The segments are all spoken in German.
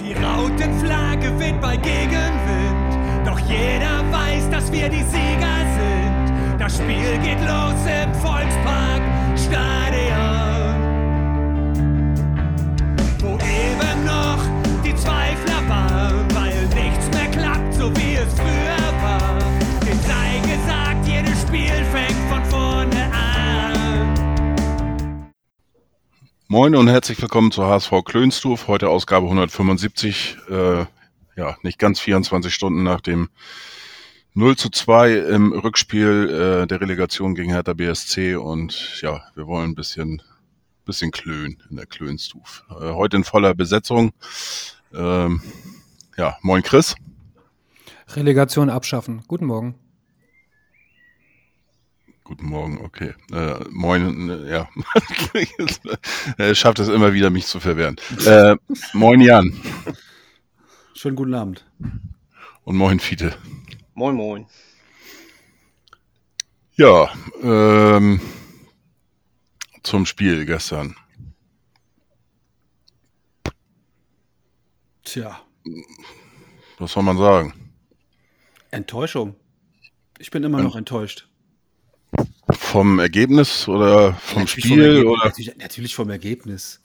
Die Rautenflagge weht bei Gegenwind, doch jeder weiß, dass wir die Sieger sind. Das Spiel geht los im Volkspark Moin und herzlich willkommen zur HSV Klönstuf. Heute Ausgabe 175. Äh, ja, nicht ganz 24 Stunden nach dem 0 zu 2 im Rückspiel äh, der Relegation gegen Hertha BSC. Und ja, wir wollen ein bisschen, bisschen klönen in der Klönstuf. Äh, heute in voller Besetzung. Ähm, ja, moin Chris. Relegation abschaffen. Guten Morgen. Guten Morgen, okay. Äh, moin, ja. er schafft es immer wieder, mich zu verwehren. Äh, moin Jan. Schönen guten Abend. Und moin Fiete. Moin, moin. Ja, ähm, zum Spiel gestern. Tja, Was soll man sagen? Enttäuschung. Ich bin immer noch enttäuscht. Vom Ergebnis oder vom Natürlich Spiel? Ergebnis, oder? Natürlich, natürlich vom Ergebnis.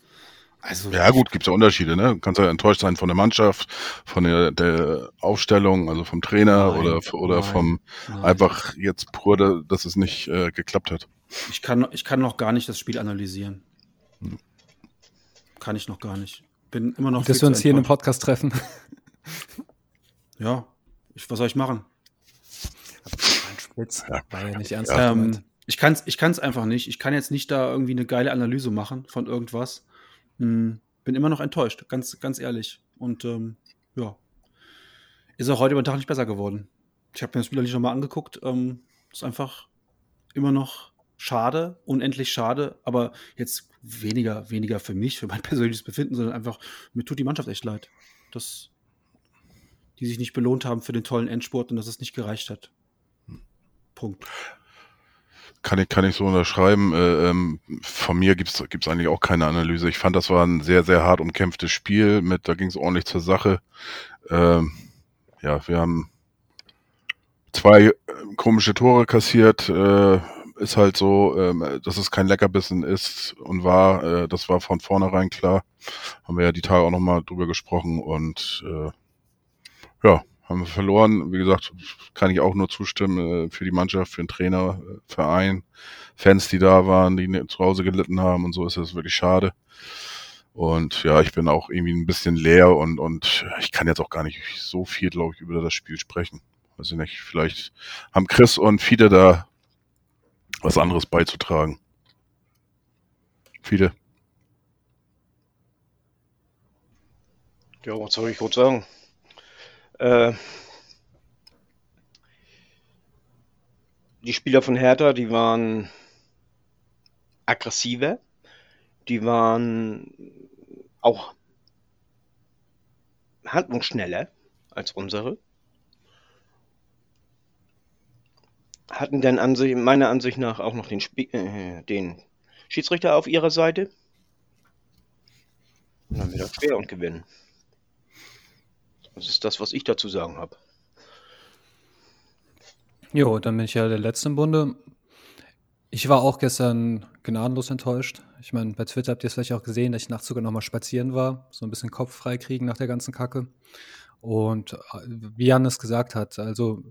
Also, Ja gut, gibt es ja Unterschiede. Ne? Du kannst ja enttäuscht sein von der Mannschaft, von der, der Aufstellung, also vom Trainer Nein, oder, oder nein, vom nein. einfach jetzt pur, da- dass es nicht äh, geklappt hat. Ich kann, ich kann noch gar nicht das Spiel analysieren. Kann ich noch gar nicht. Bin immer noch. Dass wir uns hier in einem. Podcast treffen. Ja, ich, was soll ich machen? Ein Spitz. War ja nicht ernst Ähm, gemeint. Ich kann es ich kann's einfach nicht. Ich kann jetzt nicht da irgendwie eine geile Analyse machen von irgendwas. Hm, bin immer noch enttäuscht, ganz, ganz ehrlich. Und ähm, ja, ist auch heute über den Tag nicht besser geworden. Ich habe mir das Spiel nicht nochmal angeguckt. Ähm, ist einfach immer noch schade, unendlich schade, aber jetzt weniger, weniger für mich, für mein persönliches Befinden, sondern einfach, mir tut die Mannschaft echt leid. Dass die sich nicht belohnt haben für den tollen Endspurt und dass es nicht gereicht hat. Punkt. Kann ich, kann ich so unterschreiben. Äh, ähm, von mir gibt's gibt's eigentlich auch keine Analyse. Ich fand, das war ein sehr, sehr hart umkämpftes Spiel. Mit, da ging es ordentlich zur Sache. Ähm, ja, wir haben zwei äh, komische Tore kassiert. Äh, ist halt so, ähm, dass es kein Leckerbissen ist und war. Äh, das war von vornherein klar. Haben wir ja die Tage auch nochmal drüber gesprochen und äh, ja, haben wir verloren. Wie gesagt, kann ich auch nur zustimmen äh, für die Mannschaft, für den Trainer, äh, Verein, Fans, die da waren, die zu Hause gelitten haben und so ist es wirklich schade. Und ja, ich bin auch irgendwie ein bisschen leer und, und ich kann jetzt auch gar nicht so viel, glaube ich, über das Spiel sprechen. Weiß ich nicht, vielleicht haben Chris und Fide da was anderes beizutragen. Fide. Ja, was soll ich gut sagen? Äh, die Spieler von Hertha, die waren aggressiver, die waren auch handlungsschneller als unsere. Hatten dann an sich, meiner Ansicht nach auch noch den, Spie äh, den Schiedsrichter auf ihrer Seite. Und dann wird das schwer und gewinnen. Das ist das, was ich dazu sagen habe. Jo, dann bin ich ja der Letzte im Bunde. Ich war auch gestern gnadenlos enttäuscht. Ich meine, bei Twitter habt ihr es vielleicht auch gesehen, dass ich nachts sogar nochmal spazieren war, so ein bisschen Kopf frei kriegen nach der ganzen Kacke. Und äh, wie Jan es gesagt hat, also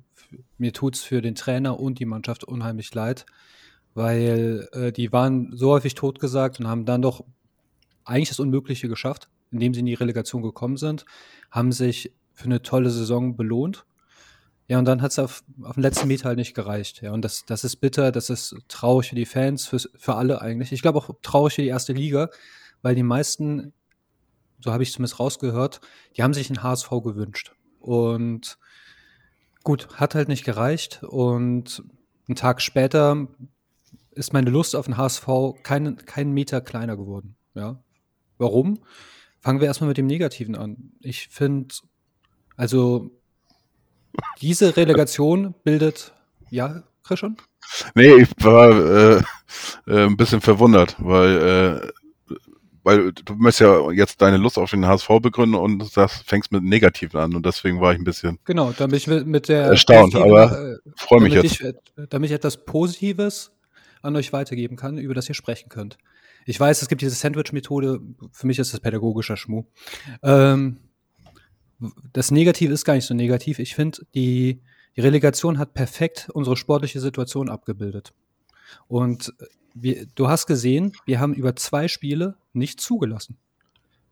mir tut es für den Trainer und die Mannschaft unheimlich leid, weil äh, die waren so häufig totgesagt und haben dann doch eigentlich das Unmögliche geschafft, indem sie in die Relegation gekommen sind, haben sich für eine tolle Saison belohnt. Ja, und dann hat es auf, auf den letzten Meter halt nicht gereicht. Ja, und das, das ist bitter, das ist traurig für die Fans, fürs, für alle eigentlich. Ich glaube auch traurig für die erste Liga, weil die meisten, so habe ich zumindest rausgehört, die haben sich einen HSV gewünscht. Und gut, hat halt nicht gereicht. Und einen Tag später ist meine Lust auf den HSV keinen keinen Meter kleiner geworden. Ja. Warum? Fangen wir erstmal mit dem Negativen an. Ich finde, also diese Relegation bildet, ja, Christian? Nee, ich war äh, äh, ein bisschen verwundert, weil äh, weil du möchtest ja jetzt deine Lust auf den HSV begründen und das fängst mit Negativen an und deswegen war ich ein bisschen Genau, damit ich mit, der erstaunt, aber äh, freue mich jetzt. Ich, damit ich etwas Positives an euch weitergeben kann, über das ihr sprechen könnt. Ich weiß, es gibt diese Sandwich-Methode, für mich ist das pädagogischer Schmuh. Ähm, das Negative ist gar nicht so negativ. Ich finde, die, die Relegation hat perfekt unsere sportliche Situation abgebildet. Und wir, du hast gesehen, wir haben über zwei Spiele nicht zugelassen.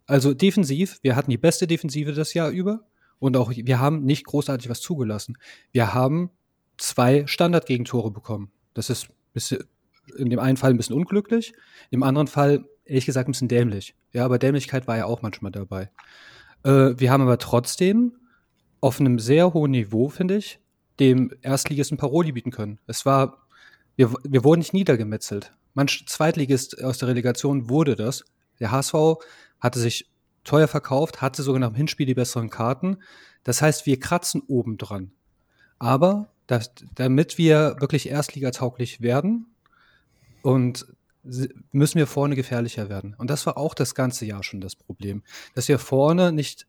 Also defensiv, wir hatten die beste Defensive das Jahr über und auch wir haben nicht großartig was zugelassen. Wir haben zwei Standardgegentore bekommen. Das ist in dem einen Fall ein bisschen unglücklich, im anderen Fall ehrlich gesagt ein bisschen dämlich. Ja, aber Dämlichkeit war ja auch manchmal dabei. Äh, wir haben aber trotzdem auf einem sehr hohen Niveau, finde ich, dem Erstligisten Paroli bieten können. Es war, wir, wir wurden nicht niedergemetzelt. Manch Zweitligist aus der Relegation wurde das. Der HSV hatte sich teuer verkauft, hatte sogar nach dem Hinspiel die besseren Karten. Das heißt, wir kratzen oben dran. Aber das, damit wir wirklich erstligatauglich werden und müssen wir vorne gefährlicher werden. Und das war auch das ganze Jahr schon das Problem, dass wir vorne nicht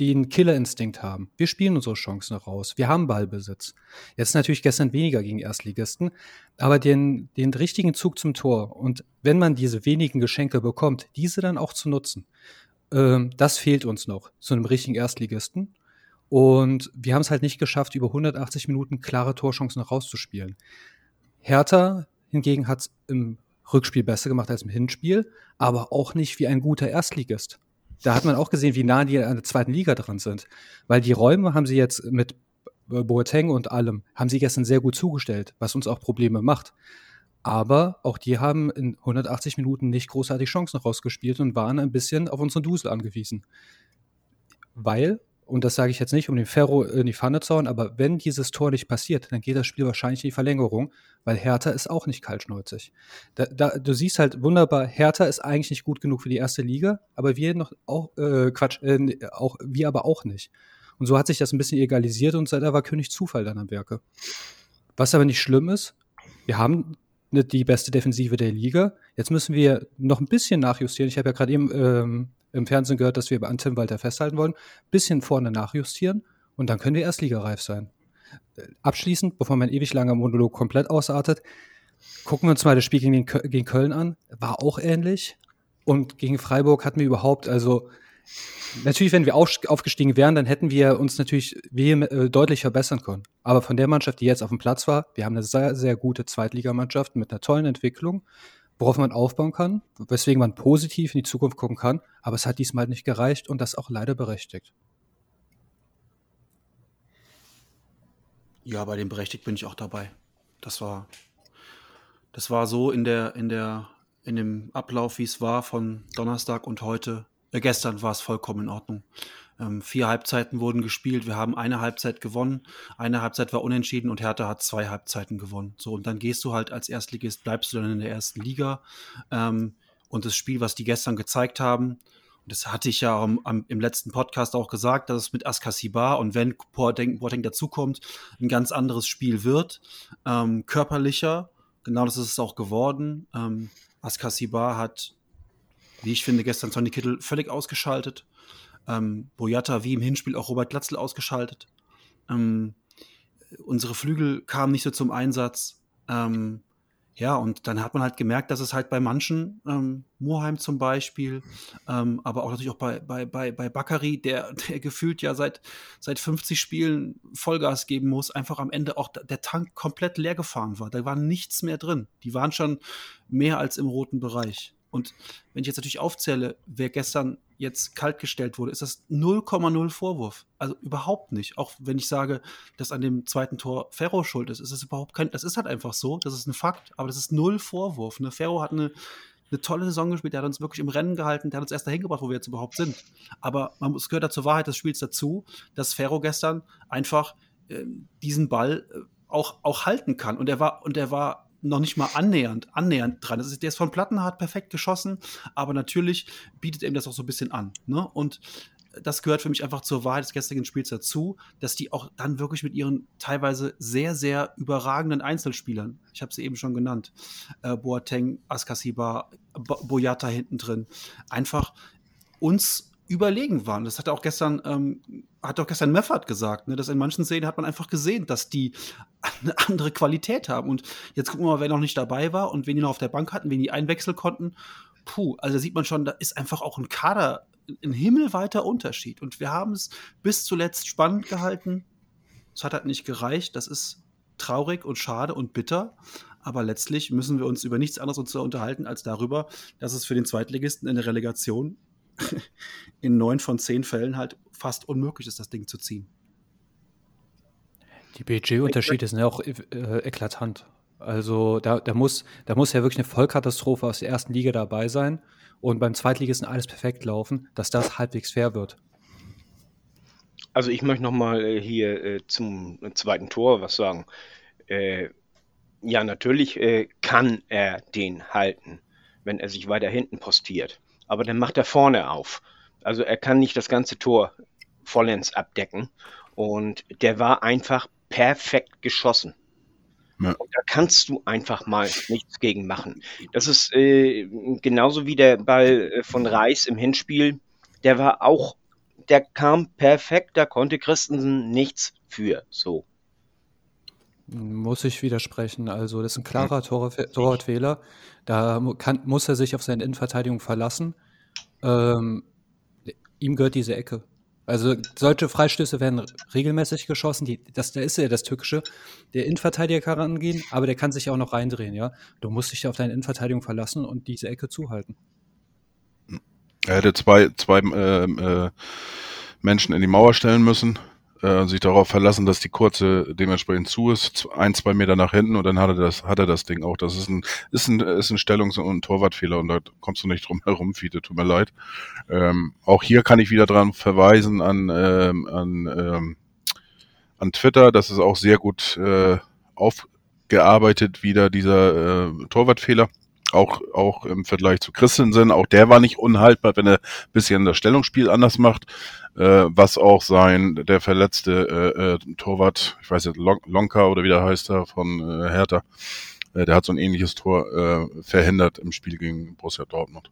den Killerinstinkt haben. Wir spielen unsere Chancen raus. Wir haben Ballbesitz. Jetzt natürlich gestern weniger gegen Erstligisten, aber den, den richtigen Zug zum Tor und wenn man diese wenigen Geschenke bekommt, diese dann auch zu nutzen, ähm, das fehlt uns noch zu einem richtigen Erstligisten. Und wir haben es halt nicht geschafft, über 180 Minuten klare Torchancen rauszuspielen. Hertha hingegen hat es im Rückspiel besser gemacht als im Hinspiel, aber auch nicht wie ein guter Erstligist. Da hat man auch gesehen, wie nah die an der zweiten Liga dran sind. Weil die Räume haben sie jetzt mit Boateng und allem, haben sie gestern sehr gut zugestellt, was uns auch Probleme macht. Aber auch die haben in 180 Minuten nicht großartig Chancen rausgespielt und waren ein bisschen auf unseren Dusel angewiesen. Weil und das sage ich jetzt nicht, um den Ferro in die Pfanne zu hauen, aber wenn dieses Tor nicht passiert, dann geht das Spiel wahrscheinlich in die Verlängerung, weil Hertha ist auch nicht kaltschnäuzig. Da, da, du siehst halt wunderbar, Hertha ist eigentlich nicht gut genug für die erste Liga, aber wir noch auch, äh, Quatsch, äh, auch, wir aber auch nicht. Und so hat sich das ein bisschen egalisiert und da war König Zufall dann am Werke. Was aber nicht schlimm ist, wir haben die beste Defensive der Liga. Jetzt müssen wir noch ein bisschen nachjustieren. Ich habe ja gerade eben ähm, im Fernsehen gehört, dass wir an Tim Walter festhalten wollen. Bisschen vorne nachjustieren und dann können wir erstligareif sein. Abschließend, bevor mein ewig langer Monolog komplett ausartet, gucken wir uns mal das Spiel gegen, gegen Köln an. War auch ähnlich. Und gegen Freiburg hatten wir überhaupt, also natürlich, wenn wir aufgestiegen wären, dann hätten wir uns natürlich äh, deutlich verbessern können. Aber von der Mannschaft, die jetzt auf dem Platz war, wir haben eine sehr, sehr gute Zweitligamannschaft mit einer tollen Entwicklung worauf man aufbauen kann, weswegen man positiv in die Zukunft gucken kann. Aber es hat diesmal nicht gereicht und das auch leider berechtigt. Ja, bei dem berechtigt bin ich auch dabei. Das war, das war so in der, in der, in dem Ablauf, wie es war von Donnerstag und heute. Äh, gestern war es vollkommen in Ordnung. Ähm, vier Halbzeiten wurden gespielt. Wir haben eine Halbzeit gewonnen. Eine Halbzeit war unentschieden und Hertha hat zwei Halbzeiten gewonnen. So, und dann gehst du halt als Erstligist, bleibst du dann in der ersten Liga. Ähm, und das Spiel, was die gestern gezeigt haben, das hatte ich ja am, am, im letzten Podcast auch gesagt, dass es mit Askasiba und wenn Boateng, Boateng dazukommt, ein ganz anderes Spiel wird. Ähm, körperlicher, genau das ist es auch geworden. Ähm, Askasiba hat, wie ich finde, gestern Sonny Kittel völlig ausgeschaltet ähm, Boyata wie im Hinspiel auch Robert Glatzel ausgeschaltet. Ähm, unsere Flügel kamen nicht so zum Einsatz. Ähm, ja, und dann hat man halt gemerkt, dass es halt bei manchen, ähm, Moheim zum Beispiel, ähm, aber auch natürlich auch bei, bei, bei, bei Bakary, der, der gefühlt ja seit, seit 50 Spielen Vollgas geben muss, einfach am Ende auch der Tank komplett leer gefahren war. Da war nichts mehr drin. Die waren schon mehr als im roten Bereich. Und wenn ich jetzt natürlich aufzähle, wer gestern jetzt kaltgestellt wurde, ist das 0,0 Vorwurf. Also überhaupt nicht. Auch wenn ich sage, dass an dem zweiten Tor Ferro schuld ist, ist es überhaupt kein, das ist halt einfach so, das ist ein Fakt, aber das ist null Vorwurf. Ne? Ferro hat eine, eine tolle Saison gespielt, der hat uns wirklich im Rennen gehalten, der hat uns erst dahin gebracht, wo wir jetzt überhaupt sind. Aber man muss, gehört da zur Wahrheit des Spiels dazu, dass Ferro gestern einfach äh, diesen Ball äh, auch, auch halten kann. Und er war, und er war noch nicht mal annähernd, annähernd dran. Das ist, der ist von Plattenhardt perfekt geschossen, aber natürlich bietet ihm das auch so ein bisschen an. Ne? Und das gehört für mich einfach zur Wahrheit des gestrigen Spiels dazu, dass die auch dann wirklich mit ihren teilweise sehr, sehr überragenden Einzelspielern, ich habe sie eben schon genannt, äh, Boateng, Askasiba, Boyata hinten drin, einfach uns überlegen waren. Das hat auch gestern, ähm, hat auch gestern Meffert gesagt, ne, dass in manchen Szenen hat man einfach gesehen, dass die eine andere Qualität haben. Und jetzt gucken wir mal, wer noch nicht dabei war und wen die noch auf der Bank hatten, wen die einwechseln konnten. Puh, also da sieht man schon, da ist einfach auch ein Kader, ein himmelweiter Unterschied. Und wir haben es bis zuletzt spannend gehalten. Es hat halt nicht gereicht. Das ist traurig und schade und bitter. Aber letztlich müssen wir uns über nichts anderes unterhalten als darüber, dass es für den Zweitligisten in der Relegation in neun von zehn Fällen halt fast unmöglich ist, das Ding zu ziehen. Die Budgetunterschiede sind ja auch äh, eklatant. Also da, da, muss, da muss ja wirklich eine Vollkatastrophe aus der ersten Liga dabei sein und beim Zweitligisten alles perfekt laufen, dass das halbwegs fair wird. Also ich möchte nochmal äh, hier äh, zum zweiten Tor was sagen. Äh, ja, natürlich äh, kann er den halten, wenn er sich weiter hinten postiert aber dann macht er vorne auf. Also er kann nicht das ganze Tor vollends abdecken. Und der war einfach perfekt geschossen. Ja. Und da kannst du einfach mal nichts gegen machen. Das ist äh, genauso wie der Ball äh, von Reis im Hinspiel. Der war auch, der kam perfekt, da konnte Christensen nichts für. So. Muss ich widersprechen. Also, das ist ein klarer Torwartfehler. Da kann, muss er sich auf seine Innenverteidigung verlassen. Ähm, ihm gehört diese Ecke. Also solche Freistöße werden regelmäßig geschossen. Die, das, da ist ja das Tückische. Der Innenverteidiger kann rangehen, aber der kann sich auch noch reindrehen, ja. Du musst dich auf deine Innenverteidigung verlassen und diese Ecke zuhalten. Er hätte zwei, zwei äh, äh, Menschen in die Mauer stellen müssen äh, sich darauf verlassen, dass die kurze dementsprechend zu ist, ein, zwei Meter nach hinten und dann hat er das, hat er das Ding auch. Das ist ein, ist ein, ist ein Stellungs- und ein Torwartfehler und da kommst du nicht drum herum, Fiete, tut mir leid. Ähm, auch hier kann ich wieder dran verweisen an, ähm, an, ähm, an Twitter, das ist auch sehr gut äh, aufgearbeitet, wieder dieser äh, Torwartfehler auch, auch im Vergleich zu Christensen, auch der war nicht unhaltbar, wenn er ein bisschen das Stellungsspiel anders macht, äh, was auch sein, der verletzte äh, äh, Torwart, ich weiß jetzt, Lonka oder wie der heißt er, von äh, Hertha, äh, der hat so ein ähnliches Tor äh, verhindert im Spiel gegen Borussia Dortmund.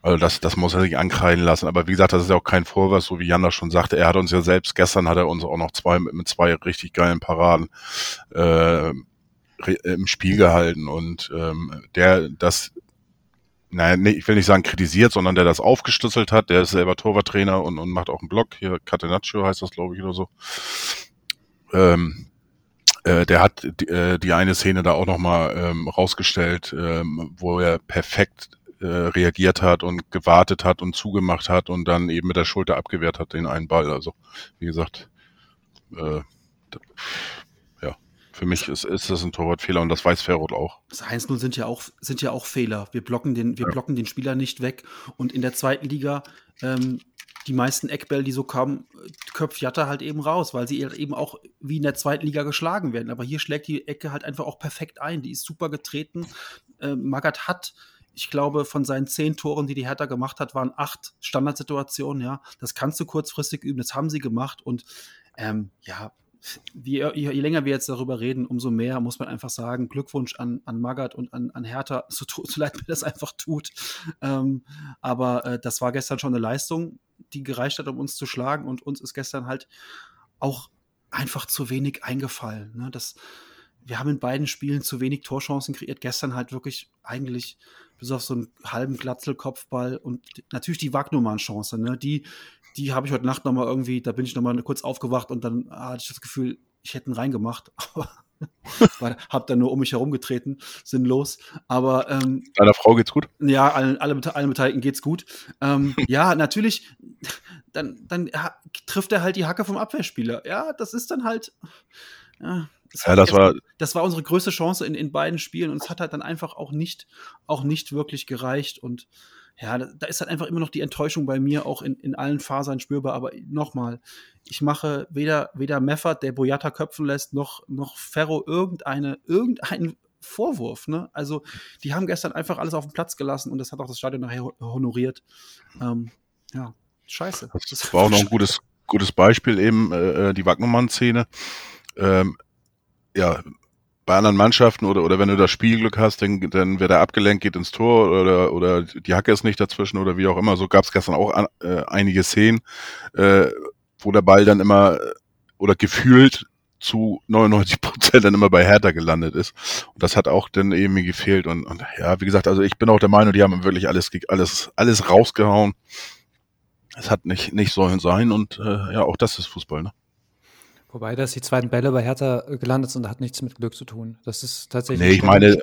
Also das, das muss er sich ankreiden lassen. Aber wie gesagt, das ist ja auch kein Vorwurf, so wie Jan das schon sagte. Er hat uns ja selbst, gestern hat er uns auch noch zwei mit, mit zwei richtig geilen Paraden äh, im Spiel gehalten und ähm, der das, naja, ich will nicht sagen kritisiert, sondern der das aufgeschlüsselt hat, der ist selber Torwarttrainer und, und macht auch einen Blog, hier Catenaccio heißt das, glaube ich, oder so. Ähm, äh, der hat die, äh, die eine Szene da auch nochmal ähm, rausgestellt, ähm, wo er perfekt äh, reagiert hat und gewartet hat und zugemacht hat und dann eben mit der Schulter abgewehrt hat den einen Ball. Also, wie gesagt, äh, für mich ist, ist das ein Torwartfehler und das weiß Ferrot auch. Das 1-0 sind ja auch, sind ja auch Fehler. Wir blocken den, wir ja. blocken den Spieler nicht weg. Und in der zweiten Liga, ähm, die meisten Eckbälle, die so kommen, köpft Jatta halt eben raus, weil sie eben auch wie in der zweiten Liga geschlagen werden. Aber hier schlägt die Ecke halt einfach auch perfekt ein. Die ist super getreten. Äh, Magath hat ich glaube, von seinen zehn Toren, die die Hertha gemacht hat, waren acht Standardsituationen. Ja, das kannst du kurzfristig üben. Das haben sie gemacht und ähm, ja, je, je, je, länger wir jetzt darüber reden, umso mehr muss man einfach sagen, Glückwunsch an, an Magath und an, an Hertha, so, so leid mir das einfach tut. Ähm, aber äh, das war gestern schon eine Leistung, die gereicht hat, um uns zu schlagen und uns ist gestern halt auch einfach zu wenig eingefallen. Ne? Das, wir haben in beiden Spielen zu wenig Torchancen kreiert. Gestern halt wirklich eigentlich bis auf so einen halben Glatzelkopfball und natürlich die Wagnumann-Chance, ne? die, die habe ich heute Nacht nochmal irgendwie, da bin ich nochmal kurz aufgewacht und dann hatte ich das Gefühl, ich hätte ihn reingemacht. Aber habe dann nur um mich herum getreten, sinnlos. Aber ähm, deiner Frau geht's gut? Ja, allen, alle, allen Beteiligten geht's gut. Ähm, ja, natürlich. Dann, dann trifft er halt die Hacke vom Abwehrspieler. Ja, das ist dann halt. Ja, das, ja, das war, das war unsere größte Chance in, in beiden Spielen und es hat halt dann einfach auch nicht, auch nicht wirklich gereicht. Und ja, da ist halt einfach immer noch die Enttäuschung bei mir auch in, in allen Fasern spürbar. Aber nochmal, ich mache weder, weder Meffert, der Boyata köpfen lässt, noch, noch Ferro irgendeine, irgendeinen Vorwurf. Ne? Also, die haben gestern einfach alles auf den Platz gelassen und das hat auch das Stadion nachher honoriert. Ähm, ja. scheiße. Das, war auch noch ein gutes, gutes Beispiel eben, äh, äh die Wagnumann-Szene. Ähm, ja, bei anderen Mannschaften oder, oder wenn du das Spielglück hast, dann, dann wird er abgelenkt, geht ins Tor oder, oder die Hacke ist nicht dazwischen oder wie auch immer. So gab es gestern auch äh, einige Szenen, äh, wo der Ball dann immer äh, oder gefühlt zu 99 Prozent dann immer bei Hertha gelandet ist. Und das hat auch dann eben gefehlt. Und, und ja, wie gesagt, also ich bin auch der Meinung, die haben wirklich alles, alles, alles rausgehauen. Es hat nicht, nicht sollen sein und äh, ja, auch das ist Fußball, ne? Wobei, dass die zweiten Bälle bei Hertha äh, gelandet sind, hat nichts mit Glück zu tun. Das ist tatsächlich. Nee, ich meine,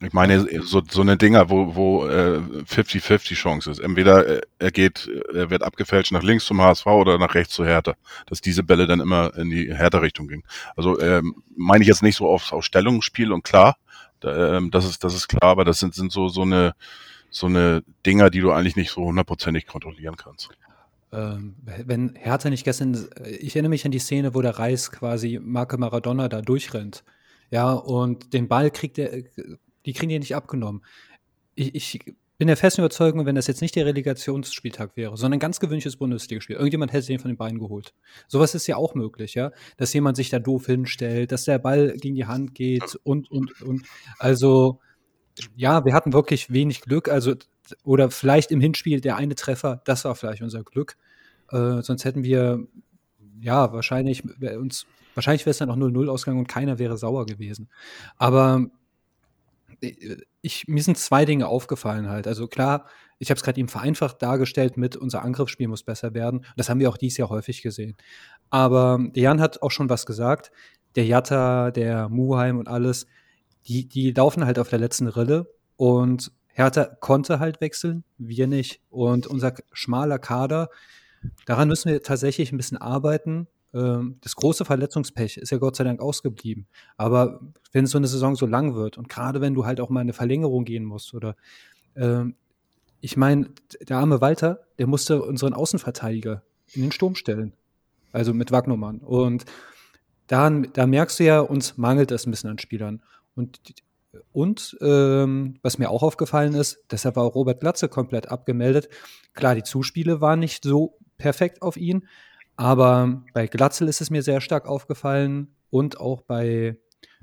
ich meine, so, so eine Dinger, wo, wo äh, 50-50 Chance ist. Entweder äh, er geht, er wird abgefälscht nach links zum HSV oder nach rechts zu Hertha. Dass diese Bälle dann immer in die Hertha-Richtung gingen. Also ähm, meine ich jetzt nicht so aufs, aufs Stellungsspiel und klar, da, ähm, das ist, das ist klar, aber das sind, sind so, so eine, so eine Dinger, die du eigentlich nicht so hundertprozentig kontrollieren kannst ähm, wenn Hertha nicht gestern, ich erinnere mich an die Szene, wo der Reis quasi Marke Maradona da durchrennt. Ja, und den Ball kriegt er, die kriegen die nicht abgenommen. Ich, ich bin der festen Überzeugung, wenn das jetzt nicht der Relegationsspieltag wäre, sondern ein ganz gewöhnliches Bundesligaspiel, irgendjemand hätte den von den Beinen geholt. Sowas ist ja auch möglich, ja, dass jemand sich da doof hinstellt, dass der Ball gegen die Hand geht und, und, und. Also, ja, wir hatten wirklich wenig Glück. Also oder vielleicht im Hinspiel der eine Treffer, das war vielleicht unser Glück. Äh, sonst hätten wir, ja, wahrscheinlich, uns, wahrscheinlich wäre es dann auch 0-0 ausgegangen und keiner wäre sauer gewesen. Aber äh, ich, mir sind zwei Dinge aufgefallen halt. Also klar, ich habe es gerade eben vereinfacht dargestellt mit, unser Angriffsspiel muss besser werden. Das haben wir auch dieses Jahr häufig gesehen. Aber Jan hat auch schon was gesagt. Der Jatta, der Muheim und alles, die, die laufen halt auf der letzten Rille und Hertha konnte halt wechseln, wir nicht. Und unser schmaler Kader, daran müssen wir tatsächlich ein bisschen arbeiten. Ähm, das große Verletzungspech ist ja Gott sei Dank ausgeblieben. Aber wenn so eine Saison so lang wird und gerade wenn du halt auch mal eine Verlängerung gehen musst oder ähm, ich meine, der arme Walter, der musste unseren Außenverteidiger in den Sturm stellen. Also mit Wagnermann. Und da, da merkst du ja, uns mangelt es ein bisschen an Spielern. Und und ähm, was mir auch aufgefallen ist, deshalb war Robert Glatze komplett abgemeldet. Klar, die Zuspiele waren nicht so perfekt auf ihn, aber bei Glatzel ist es mir sehr stark aufgefallen und auch bei,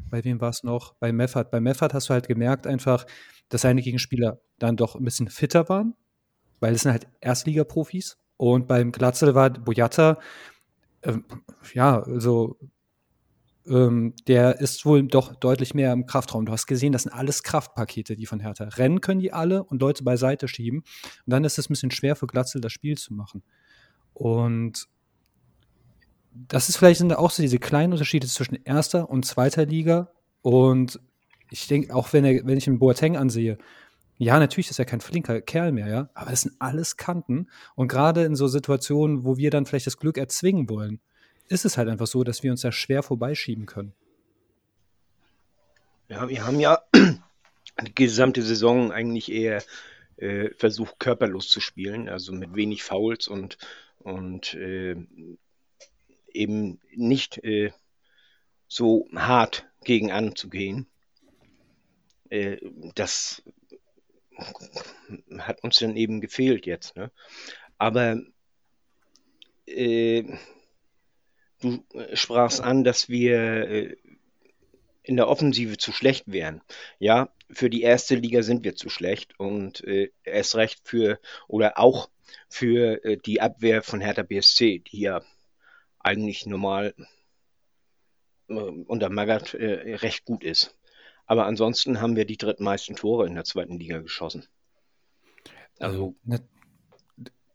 bei wem war es noch? Bei Meffert. Bei Meffert hast du halt gemerkt einfach, dass seine Gegenspieler dann doch ein bisschen fitter waren, weil es sind halt Erstligaprofis. Und beim Glatzel war Boyata, äh, ja, also ähm, der ist wohl doch deutlich mehr im Kraftraum. Du hast gesehen, das sind alles Kraftpakete, die von Hertha. Rennen können die alle und Leute beiseite schieben. Und dann ist es ein bisschen schwer für Glatzel, das Spiel zu machen. Und das ist vielleicht sind auch so diese kleinen Unterschiede zwischen erster und zweiter Liga. Und ich denke, auch wenn, er, wenn ich einen Boateng ansehe, ja, natürlich ist er kein flinker Kerl mehr, ja, aber es sind alles Kanten. Und gerade in so Situationen, wo wir dann vielleicht das Glück erzwingen wollen, ist es halt einfach so, dass wir uns da schwer vorbeischieben können. Ja, wir haben ja die gesamte Saison eigentlich eher äh, versucht, körperlos zu spielen, also mit wenig Fouls und, und äh, eben nicht äh, so hart gegen anzugehen. Äh, das hat uns dann eben gefehlt jetzt. Ne? Aber äh, Du sprachst an, dass wir äh, in der Offensive zu schlecht wären. Ja, für die erste Liga sind wir zu schlecht und äh, erst recht für oder auch für äh, die Abwehr von Hertha BSC, die ja eigentlich normal äh, unter Magath äh, recht gut ist. Aber ansonsten haben wir die drittmeisten Tore in der zweiten Liga geschossen. Also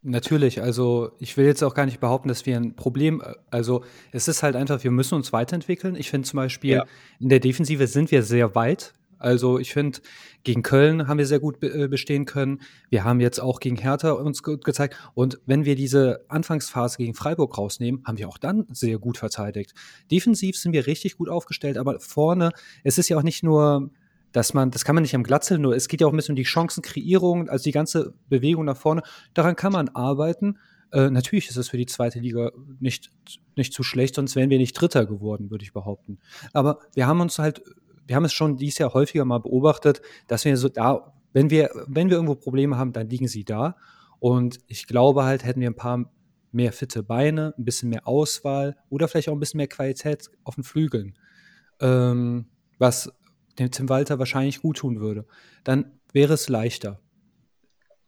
Natürlich, also ich will jetzt auch gar nicht behaupten, dass wir ein Problem, also es ist halt einfach, wir müssen uns weiterentwickeln. Ich finde zum Beispiel, ja. in der Defensive sind wir sehr weit. Also ich finde, gegen Köln haben wir sehr gut äh, bestehen können. Wir haben jetzt auch gegen Hertha uns gut gezeigt. Und wenn wir diese Anfangsphase gegen Freiburg rausnehmen, haben wir auch dann sehr gut verteidigt. Defensiv sind wir richtig gut aufgestellt, aber vorne, es ist ja auch nicht nur dass man, das kann man nicht am Glatzeln, nur es geht ja auch ein bisschen um die Chancenkreierung, also die ganze Bewegung nach vorne. Daran kann man arbeiten. Äh, natürlich ist es für die zweite Liga nicht, nicht zu schlecht, sonst wären wir nicht Dritter geworden, würde ich behaupten. Aber wir haben uns halt, wir haben es schon dieses Jahr häufiger mal beobachtet, dass wir so da, wenn wir, wenn wir irgendwo Probleme haben, dann liegen sie da. Und ich glaube halt, hätten wir ein paar mehr fitte Beine, ein bisschen mehr Auswahl oder vielleicht auch ein bisschen mehr Qualität auf den Flügeln, ähm, was dem Tim Walter wahrscheinlich gut tun würde, dann wäre es leichter.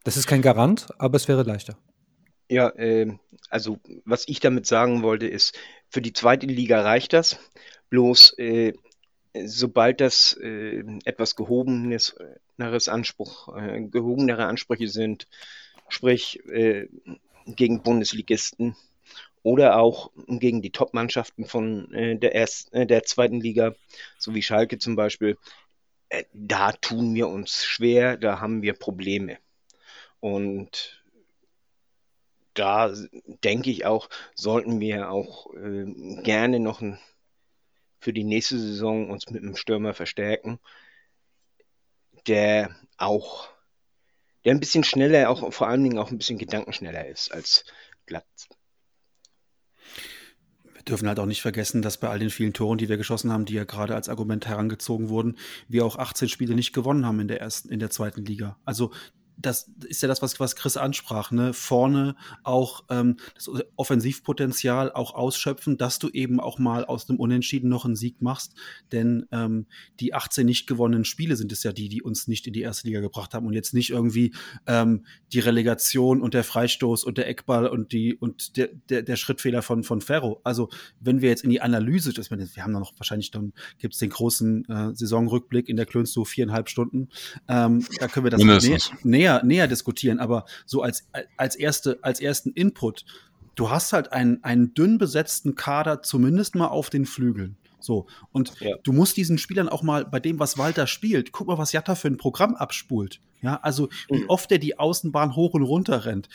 Das ist kein Garant, aber es wäre leichter. Ja, äh, also was ich damit sagen wollte, ist, für die zweite Liga reicht das. Bloß äh, sobald das äh, etwas gehobenes Anspruch, äh, gehobenere Ansprüche sind, sprich äh, gegen Bundesligisten oder auch gegen die Top-Mannschaften von äh, der, ersten, äh, der zweiten Liga, so wie Schalke zum Beispiel, äh, da tun wir uns schwer, da haben wir Probleme. Und da denke ich auch, sollten wir auch gerne noch ein, für die nächste Saison uns mit einem Stürmer verstärken, der auch, der ein bisschen schneller, auch vor allen Dingen auch ein bisschen gedankenschneller ist als Glatz. Wir dürfen halt auch nicht vergessen, dass bei all den vielen Toren, die wir geschossen haben, die ja gerade als Argument herangezogen wurden, wir auch 18 Spiele nicht gewonnen haben in der ersten, in der zweiten Liga. Also das ist ja das, was, was Chris ansprach, ne? Vorne auch ähm, das Offensivpotenzial auch ausschöpfen, dass du eben auch mal aus dem Unentschieden noch einen Sieg machst. Denn ähm, die 18 nicht gewonnenen Spiele sind es ja die, die uns nicht in die erste Liga gebracht haben und jetzt nicht irgendwie ähm, die Relegation und der Freistoß und der Eckball und die und der, der, der Schrittfehler von, von Ferro. Also wenn wir jetzt in die Analyse, das, wir haben da noch wahrscheinlich dann gibt es den großen äh, Saisonrückblick in der Klönst so viereinhalb Stunden. Ähm, da können wir das näher, näher näher, näher diskutieren, aber so als, als, erste, als ersten Input, du hast halt einen, einen dünn besetzten Kader, zumindest mal auf den Flügeln. So, und ja. du musst diesen Spielern auch mal bei dem, was Walter spielt, guck mal, was Jatta für ein Programm abspult. Ja, also wie mhm. oft er die Außenbahn hoch und runter rennt.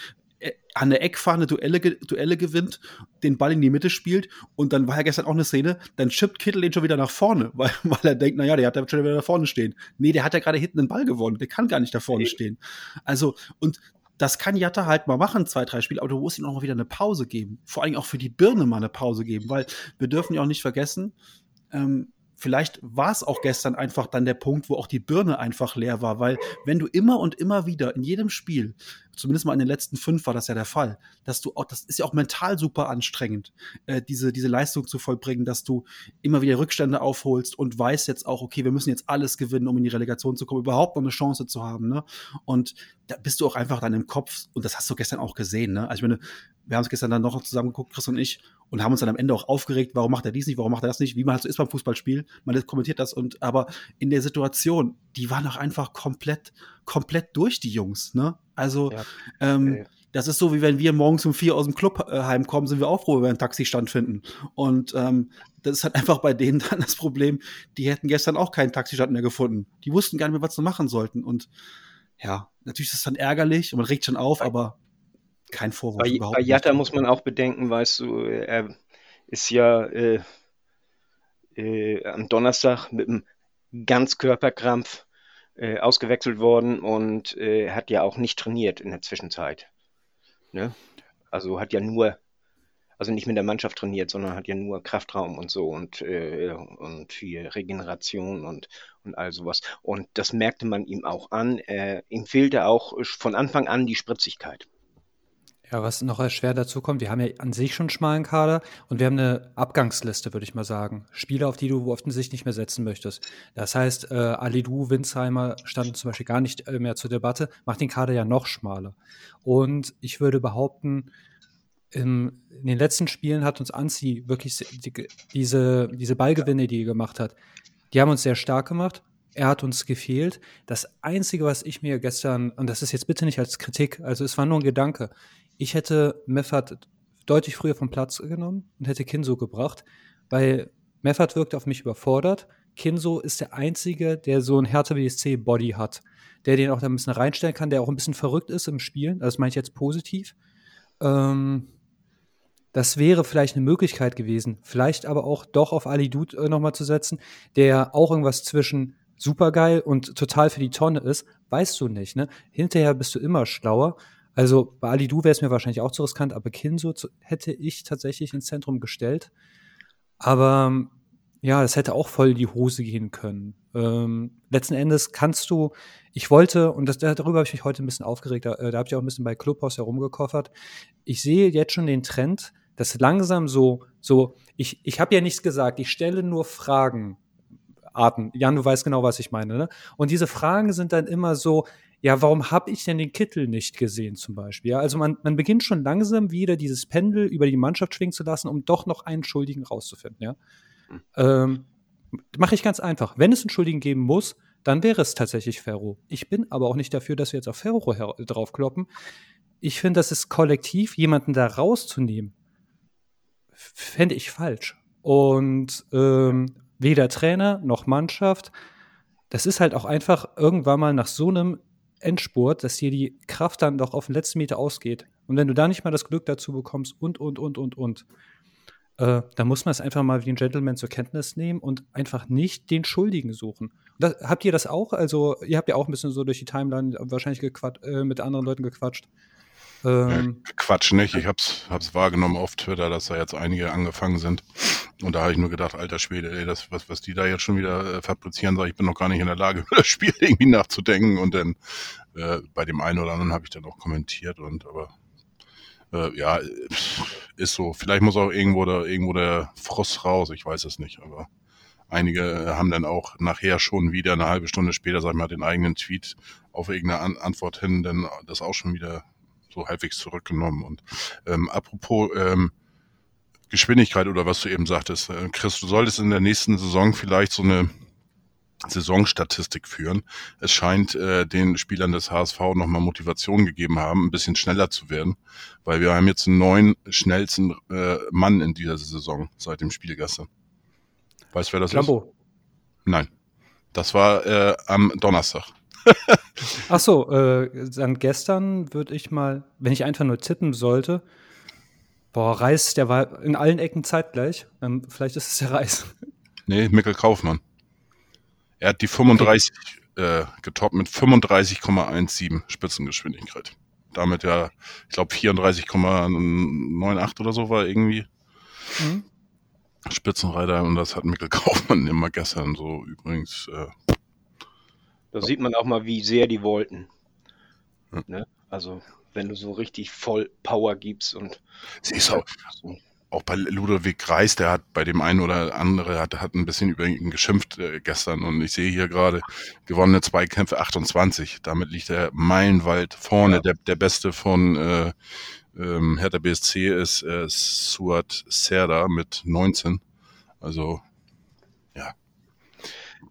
Äh, an der Eckfahne Duelle, Duelle gewinnt, den Ball in die Mitte spielt und dann war ja gestern auch eine Szene, dann chippt Kittel den schon wieder nach vorne, weil, weil er denkt, naja, der hat ja schon wieder da vorne stehen. Nee, der hat ja gerade hinten den Ball gewonnen, der kann gar nicht da vorne stehen. Also, und das kann Jatta halt mal machen, zwei, drei Spiele, aber du musst ihm auch mal wieder eine Pause geben. Vor allem auch für die Birne mal eine Pause geben, weil wir dürfen ja auch nicht vergessen, ähm, vielleicht war es auch gestern einfach dann der Punkt, wo auch die Birne einfach leer war, weil wenn du immer und immer wieder in jedem Spiel zumindest mal in den letzten fünf war das ja der Fall, dass du auch, das ist ja auch mental super anstrengend, äh, diese, diese Leistung zu vollbringen, dass du immer wieder Rückstände aufholst und weißt jetzt auch, okay, wir müssen jetzt alles gewinnen, um in die Relegation zu kommen, überhaupt noch eine Chance zu haben, ne? Und da bist du auch einfach dann im Kopf, und das hast du gestern auch gesehen, ne? Also ich meine, wir haben es gestern dann noch zusammen geguckt, Chris und ich, und haben uns dann am Ende auch aufgeregt, warum macht er dies nicht, warum macht er das nicht, wie man halt so ist beim Fußballspiel. Man kommentiert das und aber in der Situation, die waren auch einfach komplett, komplett durch, die Jungs, ne? Also, ja. ähm, okay. das ist so, wie wenn wir morgens um vier aus dem Club äh, heimkommen, sind wir auch froh, wenn wir einen Taxistand finden. Und ähm, das ist halt einfach bei denen dann das Problem, die hätten gestern auch keinen Taxistand mehr gefunden. Die wussten gar nicht mehr, was sie machen sollten. Und ja, natürlich ist es dann ärgerlich und man regt schon auf, aber kein Vorwurf bei, überhaupt. Bei Jatta muss man auch bedenken, weißt du, er ist ja äh, äh, am Donnerstag mit einem Ganzkörperkrampf äh, ausgewechselt worden und äh, hat ja auch nicht trainiert in der Zwischenzeit. Ne? Also hat ja nur, also nicht mit der Mannschaft trainiert, sondern hat ja nur Kraftraum und so und, äh, und hier Regeneration und, und all sowas. Und das merkte man ihm auch an. ihm fehlte auch von Anfang an die Spritzigkeit. Ja, was noch schwer dazu kommt, wir haben ja an sich schon einen schmalen Kader und wir haben eine Abgangsliste, würde ich mal sagen. Spieler, auf die du offensichtlich nicht mehr setzen möchtest. Das heißt, äh, Alidou, Winsheimer standen zum Beispiel gar nicht äh, mehr zur Debatte, macht den Kader ja noch schmaler. Und ich würde behaupten, in, in den letzten Spielen hat uns Anzi wirklich die, diese, diese Ballgewinne, die er gemacht hat, die haben uns sehr stark gemacht. Er hat uns gefehlt. Das Einzige, was ich mir gestern, und das ist jetzt bitte nicht als Kritik, also es war nur ein Gedanke, ich hätte Meffert deutlich früher vom Platz genommen und hätte Kinso gebracht, weil Meffert wirkt auf mich überfordert. Kinso ist der Einzige, der so ein Hertha BSC-Body hat, der den auch da ein bisschen reinstellen kann, der auch ein bisschen verrückt ist im Spielen. Das meine ich jetzt positiv. Ähm, das wäre vielleicht eine Möglichkeit gewesen, vielleicht aber auch doch auf Ali Dud äh, nochmal zu setzen, der auch irgendwas zwischen supergeil und total für die Tonne ist, weißt du nicht. Ne? Hinterher bist du immer schlauer. Also bei Ali Du wäre es mir wahrscheinlich auch zu riskant, aber Kinso hätte ich tatsächlich ins Zentrum gestellt. Aber Ja, das hätte auch voll in die Hose gehen können. Ähm, letzten Endes kannst du, ich wollte, und das, darüber habe ich mich heute ein bisschen aufgeregt, da, äh, da habe ich auch ein bisschen bei Clubhouse herumgekoffert. Ich sehe jetzt schon den Trend, dass langsam so, so, ich, ich habe ja nichts gesagt, ich stelle nur Fragen. Arten. Jan, du weißt genau, was ich meine. Ne? Und diese Fragen sind dann immer so, ja, warum habe ich denn den Kittel nicht gesehen zum Beispiel? Ja, also man, man beginnt schon langsam wieder dieses Pendel über die Mannschaft schwingen zu lassen, um doch noch einen Schuldigen rauszufinden. Ja, ähm, Mache ich ganz einfach. Wenn es einen Schuldigen geben muss, dann wäre es tatsächlich Ferro. Ich bin aber auch nicht dafür, dass wir jetzt auf Ferro draufkloppen. Ich finde, das ist kollektiv, jemanden da rauszunehmen, fände ich falsch. Und ähm, weder Trainer noch Mannschaft, das ist halt auch einfach irgendwann mal nach so einem Endspurt, dass hier die Kraft dann doch auf den letzten Meter ausgeht. Und wenn du da nicht mal das Glück dazu bekommst und, und, und, und, und, äh, da muss man es einfach mal wie ein Gentleman zur Kenntnis nehmen und einfach nicht den Schuldigen suchen. Das, habt ihr das auch? Also, ihr habt ja auch ein bisschen so durch die Timeline wahrscheinlich äh, mit anderen Leuten gequatscht. Ähm, Quatsch nicht. Ich hab's, hab's wahrgenommen auf Twitter, dass da jetzt einige angefangen sind. Und da habe ich nur gedacht, alter Schwede, ey, das, was, was die da jetzt schon wieder äh, fabrizieren, sag ich, bin noch gar nicht in der Lage, über das Spiel irgendwie nachzudenken. Und dann äh, bei dem einen oder anderen habe ich dann auch kommentiert und aber äh, ja, ist so. Vielleicht muss auch irgendwo da irgendwo der Frost raus, ich weiß es nicht, aber einige haben dann auch nachher schon wieder eine halbe Stunde später, sag ich mal, den eigenen Tweet auf irgendeine An Antwort hin, dann das auch schon wieder so halbwegs zurückgenommen. Und ähm, apropos ähm, Geschwindigkeit oder was du eben sagtest, äh, Chris, du solltest in der nächsten Saison vielleicht so eine Saisonstatistik führen. Es scheint äh, den Spielern des HSV nochmal Motivation gegeben haben, ein bisschen schneller zu werden, weil wir haben jetzt einen neuen schnellsten äh, Mann in dieser Saison seit dem Spiel gestern. Weißt du, wer das Lambo. ist? Nein. Das war äh, am Donnerstag. Ach so, äh, dann gestern würde ich mal, wenn ich einfach nur tippen sollte, boah, Reis, der war in allen Ecken zeitgleich. Ähm, vielleicht ist es der Reis. Nee, Mikkel Kaufmann. Er hat die 35 okay. äh, getoppt mit 35,17 Spitzengeschwindigkeit. Damit ja, ich glaube 34,98 oder so war irgendwie mhm. Spitzenreiter und das hat Mikkel Kaufmann immer gestern so übrigens. Äh, da sieht man auch mal, wie sehr die wollten. Ja. Ne? Also wenn du so richtig voll Power gibst und. Sie ist auch, auch bei Ludovic Reis, der hat bei dem einen oder andere hat, hat ein bisschen über ihn geschimpft äh, gestern und ich sehe hier gerade gewonnene Zweikämpfe 28. Damit liegt er meilenweit vorne. Ja. Der, der beste von äh, ähm, Hertha BSC ist äh, Suat Serda mit 19. Also.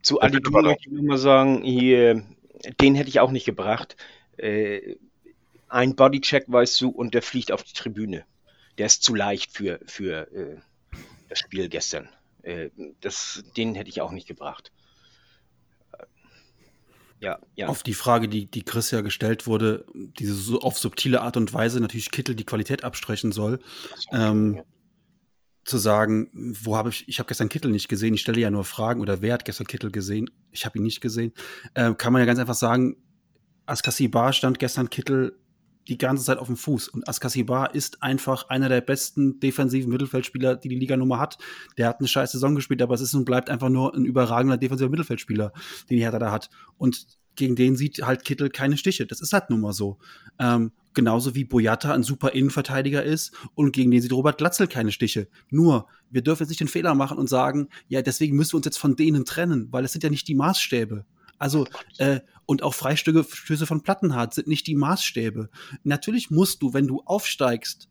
Zu Adi möchte ich nur mal sagen, hier, den hätte ich auch nicht gebracht. Äh, ein Bodycheck, weißt du, und der fliegt auf die Tribüne der ist zu leicht für, für äh, das Spiel gestern. Äh, das, den hätte ich auch nicht gebracht. Äh, ja, ja. Auf die Frage, die, die Chris ja gestellt wurde, diese so auf subtile Art und Weise natürlich Kittel die Qualität abstrechen soll. Ähm, ja. Zu sagen, wo habe ich, ich habe gestern Kittel nicht gesehen, ich stelle ja nur Fragen, oder wer hat gestern Kittel gesehen? Ich habe ihn nicht gesehen. Äh, kann man ja ganz einfach sagen, Askasi Bar stand gestern Kittel die ganze Zeit auf dem Fuß. Und Askasibar ist einfach einer der besten defensiven Mittelfeldspieler, die die Liga Nummer hat. Der hat eine scheiß Saison gespielt, aber es ist und bleibt einfach nur ein überragender defensiver Mittelfeldspieler, den die Hertha da hat. Und gegen den sieht halt Kittel keine Stiche. Das ist halt nun mal so. Ähm, genauso wie Boyata ein super Innenverteidiger ist und gegen den sieht Robert Glatzel keine Stiche. Nur, wir dürfen jetzt nicht den Fehler machen und sagen, ja, deswegen müssen wir uns jetzt von denen trennen, weil es sind ja nicht die Maßstäbe. Also, äh, und auch Freistöße von Plattenhardt sind nicht die Maßstäbe. Natürlich musst du, wenn du aufsteigst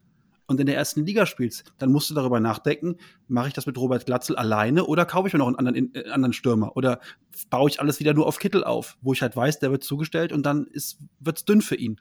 und in der ersten Liga spielst, dann musst du darüber nachdenken, mache ich das mit Robert Glatzel alleine oder kaufe ich mir noch einen anderen, äh, anderen Stürmer oder baue ich alles wieder nur auf Kittel auf, wo ich halt weiß, der wird zugestellt und dann wird es dünn für ihn.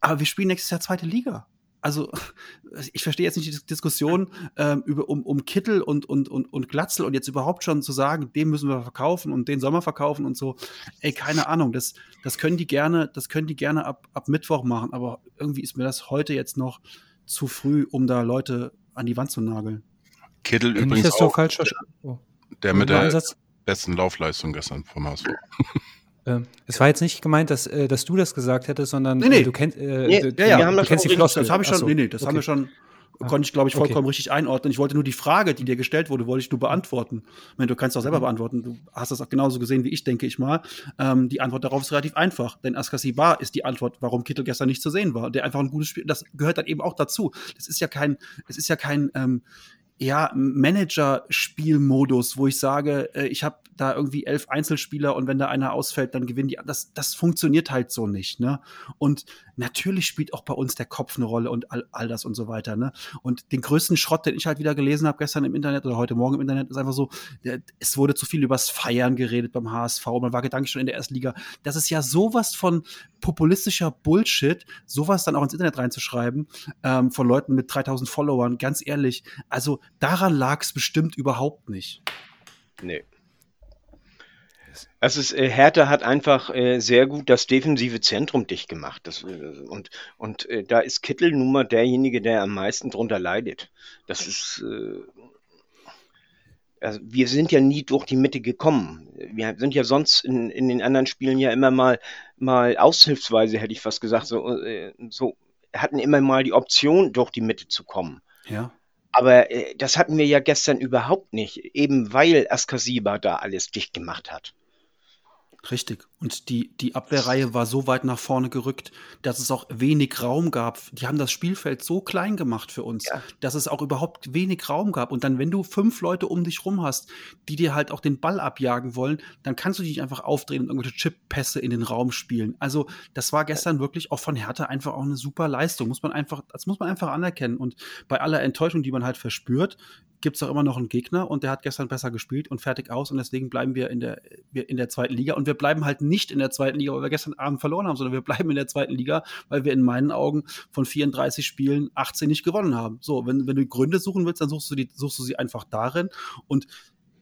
Aber wir spielen nächstes Jahr zweite Liga also ich verstehe jetzt nicht die Diskussion ähm, über, um, um Kittel und, und, und, und Glatzel und jetzt überhaupt schon zu sagen, den müssen wir verkaufen und den Sommer verkaufen und so. Ey, keine Ahnung, das, das können die gerne, das können die gerne ab, ab Mittwoch machen, aber irgendwie ist mir das heute jetzt noch zu früh, um da Leute an die Wand zu nageln. Kittel Wenn übrigens auch, falsch oh. der mit der Einsatz? besten Laufleistung gestern vom HSV. Ähm, es war jetzt nicht gemeint, dass, äh, dass du das gesagt hättest, sondern nee, nee. du kennst, äh, nee, du, ja, ja, wir haben das kennst die Flosse. Das habe ich schon, so, nee, nee, das okay. haben wir schon Ah, konnte ich, glaube ich, okay. vollkommen richtig einordnen. Ich wollte nur die Frage, die dir gestellt wurde, wollte ich nur beantworten. Ich meine, du kannst auch selber Mhm. beantworten. Du hast das auch genauso gesehen wie ich, denke ich mal. Ähm, die Antwort darauf ist relativ einfach. Denn Askasiba ist die Antwort, warum Kittel gestern nicht zu sehen war. Der einfach ein gutes Spiel, das gehört dann eben auch dazu. Das ist ja kein, es ist ja kein, ähm, ja, Manager-Spielmodus, wo ich sage, äh, ich habe da irgendwie elf Einzelspieler und wenn da einer ausfällt, dann gewinnen die. Das, das funktioniert halt so nicht. Ne? Und natürlich spielt auch bei uns der Kopf eine Rolle und all, all das und so weiter. Ne? Und den größten Schrott, den ich halt wieder gelesen habe gestern im Internet oder heute Morgen im Internet, ist einfach so, der, es wurde zu viel übers Feiern geredet beim HSV. Man war gedanklich schon in der ersten Liga. Das ist ja sowas von populistischer Bullshit, sowas dann auch ins Internet reinzuschreiben, ähm, von Leuten mit 3000 Followern. Ganz ehrlich, also daran lag es bestimmt überhaupt nicht. Nee. Es ist, äh, Hertha hat einfach äh, sehr gut das defensive Zentrum dicht gemacht. Das, äh, und und äh, da ist Kittel nun mal derjenige, der am meisten drunter leidet. Das ist. Äh, also wir sind ja nie durch die Mitte gekommen. Wir sind ja sonst in, in den anderen Spielen ja immer mal, mal aushilfsweise, hätte ich fast gesagt, so, äh, so hatten immer mal die Option, durch die Mitte zu kommen. Ja. Aber äh, das hatten wir ja gestern überhaupt nicht, eben weil Askasiba da alles dicht gemacht hat. Richtig. Und die, die Abwehrreihe war so weit nach vorne gerückt, dass es auch wenig Raum gab. Die haben das Spielfeld so klein gemacht für uns, Ja. dass es auch überhaupt wenig Raum gab. Und dann, wenn du fünf Leute um dich rum hast, die dir halt auch den Ball abjagen wollen, dann kannst du dich einfach aufdrehen und irgendwelche Chip-Pässe in den Raum spielen. Also, das war gestern wirklich auch von Hertha einfach auch eine super Leistung. Muss man einfach, das muss man einfach anerkennen. Und bei aller Enttäuschung, die man halt verspürt, gibt es auch immer noch einen Gegner und der hat gestern besser gespielt und fertig aus und deswegen bleiben wir in der, in der zweiten Liga und wir bleiben halt nicht in der zweiten Liga, weil wir gestern Abend verloren haben, sondern wir bleiben in der zweiten Liga, weil wir in meinen Augen von 34 Spielen 18 nicht gewonnen haben. So, wenn, wenn du Gründe suchen willst, dann suchst du, die, suchst du sie einfach darin und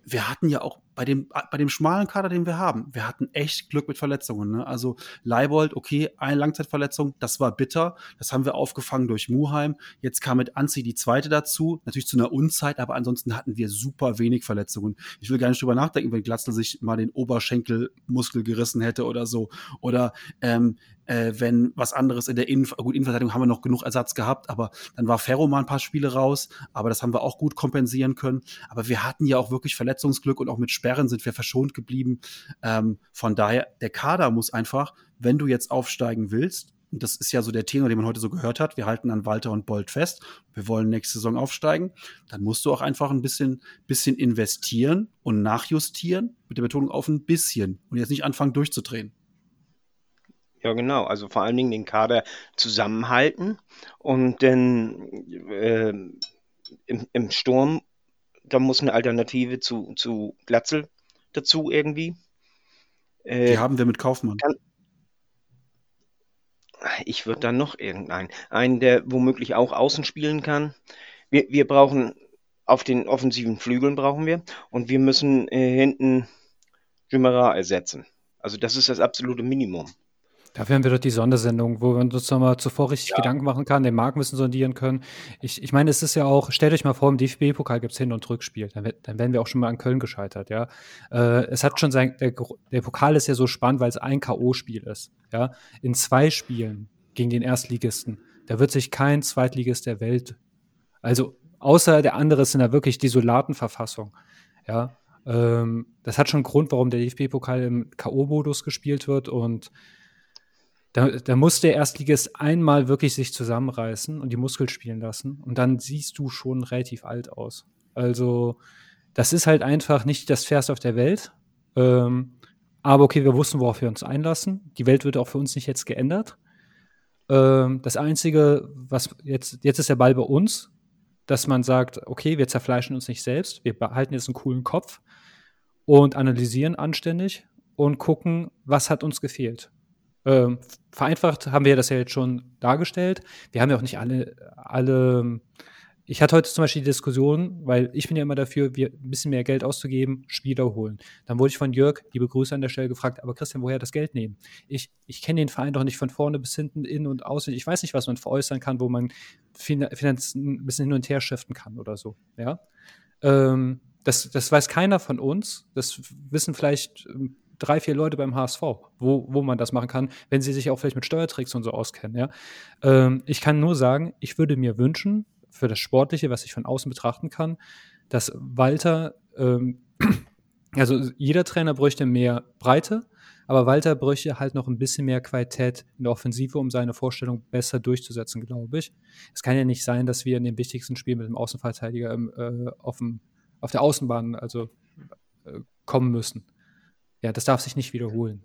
wir hatten ja auch bei dem, bei dem schmalen Kader, den wir haben, wir hatten echt Glück mit Verletzungen. Ne? Also Leibold, okay, eine Langzeitverletzung, das war bitter. Das haben wir aufgefangen durch Muheim. Jetzt kam mit Anzi die zweite dazu, natürlich zu einer Unzeit, aber ansonsten hatten wir super wenig Verletzungen. Ich will gar nicht drüber nachdenken, wenn Glatzel sich mal den Oberschenkelmuskel gerissen hätte oder so. Oder ähm, äh, wenn was anderes in der Innen gut, Innenverteidigung haben wir noch genug Ersatz gehabt, aber dann war Ferro mal ein paar Spiele raus, aber das haben wir auch gut kompensieren können. Aber wir hatten ja auch wirklich Verletzungsglück und auch mit Sperren sind wir verschont geblieben. Ähm, von daher, der Kader muss einfach, wenn du jetzt aufsteigen willst, und das ist ja so der Tenor, den man heute so gehört hat, wir halten an Walter und Bolt fest, wir wollen nächste Saison aufsteigen, dann musst du auch einfach ein bisschen, bisschen investieren und nachjustieren, mit der Betonung auf ein bisschen und jetzt nicht anfangen durchzudrehen. Ja, genau. Also vor allen Dingen den Kader zusammenhalten und dann ähm, im, im Sturm, da muss eine Alternative zu, zu Glatzel dazu irgendwie. Äh, Die haben wir mit Kaufmann. ich würde dann noch irgendeinen, einen, der womöglich auch außen spielen kann. Wir, wir brauchen auf den offensiven Flügeln brauchen wir und wir müssen äh, hinten Jumera ersetzen. Also das ist das absolute Minimum. Dafür haben wir doch die Sondersendung, wo wir uns nochmal zuvor richtig Gedanken machen können, den Markt müssen sondieren können. Ich, ich meine, es ist ja auch, stellt euch mal vor, im DFB-Pokal gibt es Hin- und Rückspiel. Dann, dann wären wir auch schon mal an Köln gescheitert, ja. Äh, es hat schon sein, der, der Pokal ist ja so spannend, weil es ein K.O.-Spiel ist, ja. In zwei Spielen gegen den Erstligisten, da wird sich kein Zweitligist der Welt, also außer der andere ist in einer wirklich desolaten Verfassung, ja. Ähm, das hat schon einen Grund, warum der DFB-Pokal im K.O.-Modus gespielt wird und da, da muss der Erstligist einmal wirklich sich zusammenreißen und die Muskeln spielen lassen. Und dann siehst du schon relativ alt aus. Also, das ist halt einfach nicht das Fairste auf der Welt. Ähm, aber okay, wir wussten, worauf wir uns einlassen. Die Welt wird auch für uns nicht jetzt geändert. Ähm, das Einzige, was jetzt, jetzt ist der Ball bei uns, dass man sagt, okay, wir zerfleischen uns nicht selbst, wir behalten jetzt einen coolen Kopf und analysieren anständig und gucken, was hat uns gefehlt. Ähm, vereinfacht haben wir das ja jetzt schon dargestellt. Wir haben ja auch nicht alle, alle. Ich hatte heute zum Beispiel die Diskussion, weil ich bin ja immer dafür, wir ein bisschen mehr Geld auszugeben, Spieler holen. Dann wurde ich von Jörg, liebe Grüße an der Stelle, gefragt, aber Christian, woher das Geld nehmen? Ich, ich kenne den Verein doch nicht von vorne bis hinten, in und aus. Ich weiß nicht, was man veräußern kann, wo man fin Finanzen ein bisschen hin und her shiften kann oder so. Ja. Ähm, das, das weiß keiner von uns. Das wissen vielleicht ähm, drei, vier Leute beim HSV, wo, wo man das machen kann, wenn sie sich auch vielleicht mit Steuertricks und so auskennen. Ja? Ähm, ich kann nur sagen, ich würde mir wünschen, für das Sportliche, was ich von außen betrachten kann, dass Walter, ähm, also jeder Trainer bräuchte mehr Breite, aber Walter bräuchte halt noch ein bisschen mehr Qualität in der Offensive, um seine Vorstellung besser durchzusetzen, glaube ich. Es kann ja nicht sein, dass wir in dem wichtigsten Spiel mit dem Außenverteidiger im, äh, auf, dem, auf der Außenbahn also äh, kommen müssen. Ja, das darf sich nicht wiederholen.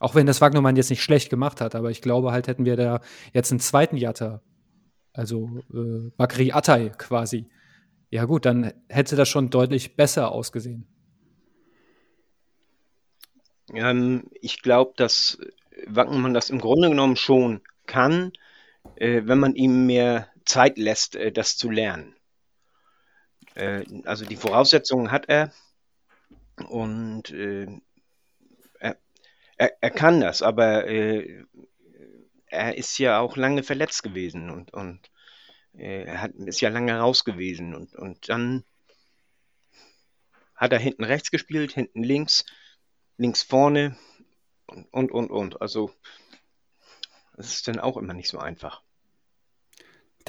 Auch wenn das Wagnermann jetzt nicht schlecht gemacht hat, aber ich glaube halt, hätten wir da jetzt einen zweiten Jatta, also äh, Bakri Atay quasi, ja gut, dann hätte das schon deutlich besser ausgesehen. Ähm, ich glaube, dass Wackenmann das im Grunde genommen schon kann, äh, wenn man ihm mehr Zeit lässt, äh, das zu lernen. Äh, also die Voraussetzungen hat er und äh, er, er, kann das, aber äh, er ist ja auch lange verletzt gewesen und, und äh, er hat, ist ja lange raus gewesen und, und dann hat er hinten rechts gespielt, hinten links links vorne und, und, und. Also, das ist dann auch immer nicht so einfach.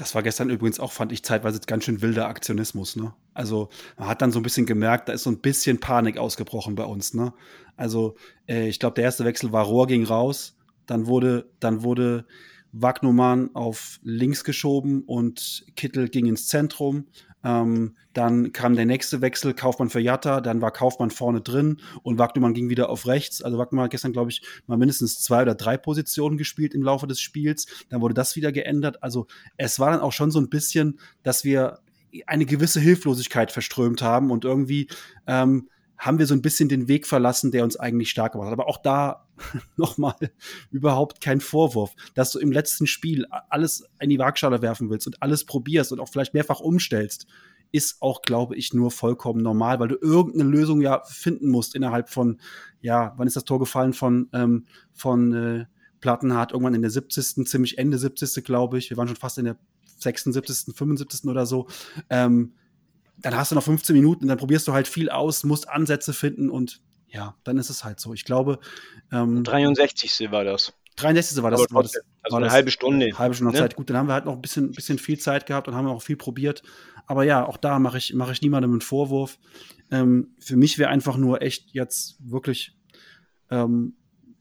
Das war gestern übrigens auch, fand ich zeitweise ganz schön wilder Aktionismus, ne? Also, man hat dann so ein bisschen gemerkt, da ist so ein bisschen Panik ausgebrochen bei uns, ne? Also, äh, ich glaube, der erste Wechsel war Rohr ging raus, dann wurde, dann wurde Wagnumann auf links geschoben und Kittel ging ins Zentrum. Ähm, dann kam der nächste Wechsel, Kaufmann für Jatta, dann war Kaufmann vorne drin und Wagnumann ging wieder auf rechts. Also Wagnumann hat gestern, glaube ich, mal mindestens zwei oder drei Positionen gespielt im Laufe des Spiels. Dann wurde das wieder geändert. Also es war dann auch schon so ein bisschen, dass wir eine gewisse Hilflosigkeit verströmt haben und irgendwie ähm, haben wir so ein bisschen den Weg verlassen, der uns eigentlich stark gemacht hat. Aber auch da nochmal überhaupt kein Vorwurf, dass du im letzten Spiel alles in die Waagschale werfen willst und alles probierst und auch vielleicht mehrfach umstellst, ist auch, glaube ich, nur vollkommen normal, weil du irgendeine Lösung ja finden musst innerhalb von, ja, wann ist das Tor gefallen von, ähm, von äh, Plattenhardt? Irgendwann in der 70., ziemlich Ende 70., glaube ich. Wir waren schon fast in der 76., 75. oder so. Ähm, dann hast du noch 15 Minuten, dann probierst du halt viel aus, musst Ansätze finden und ja, dann ist es halt so. Ich glaube. Ähm, 63. war das. 63. war das. War das also war eine das, halbe Stunde. Halbe Stunde ne? Zeit. Gut, dann haben wir halt noch ein bisschen, bisschen viel Zeit gehabt und haben auch viel probiert. Aber ja, auch da mache ich, mache ich niemandem einen Vorwurf. Ähm, für mich wäre einfach nur echt jetzt wirklich ähm,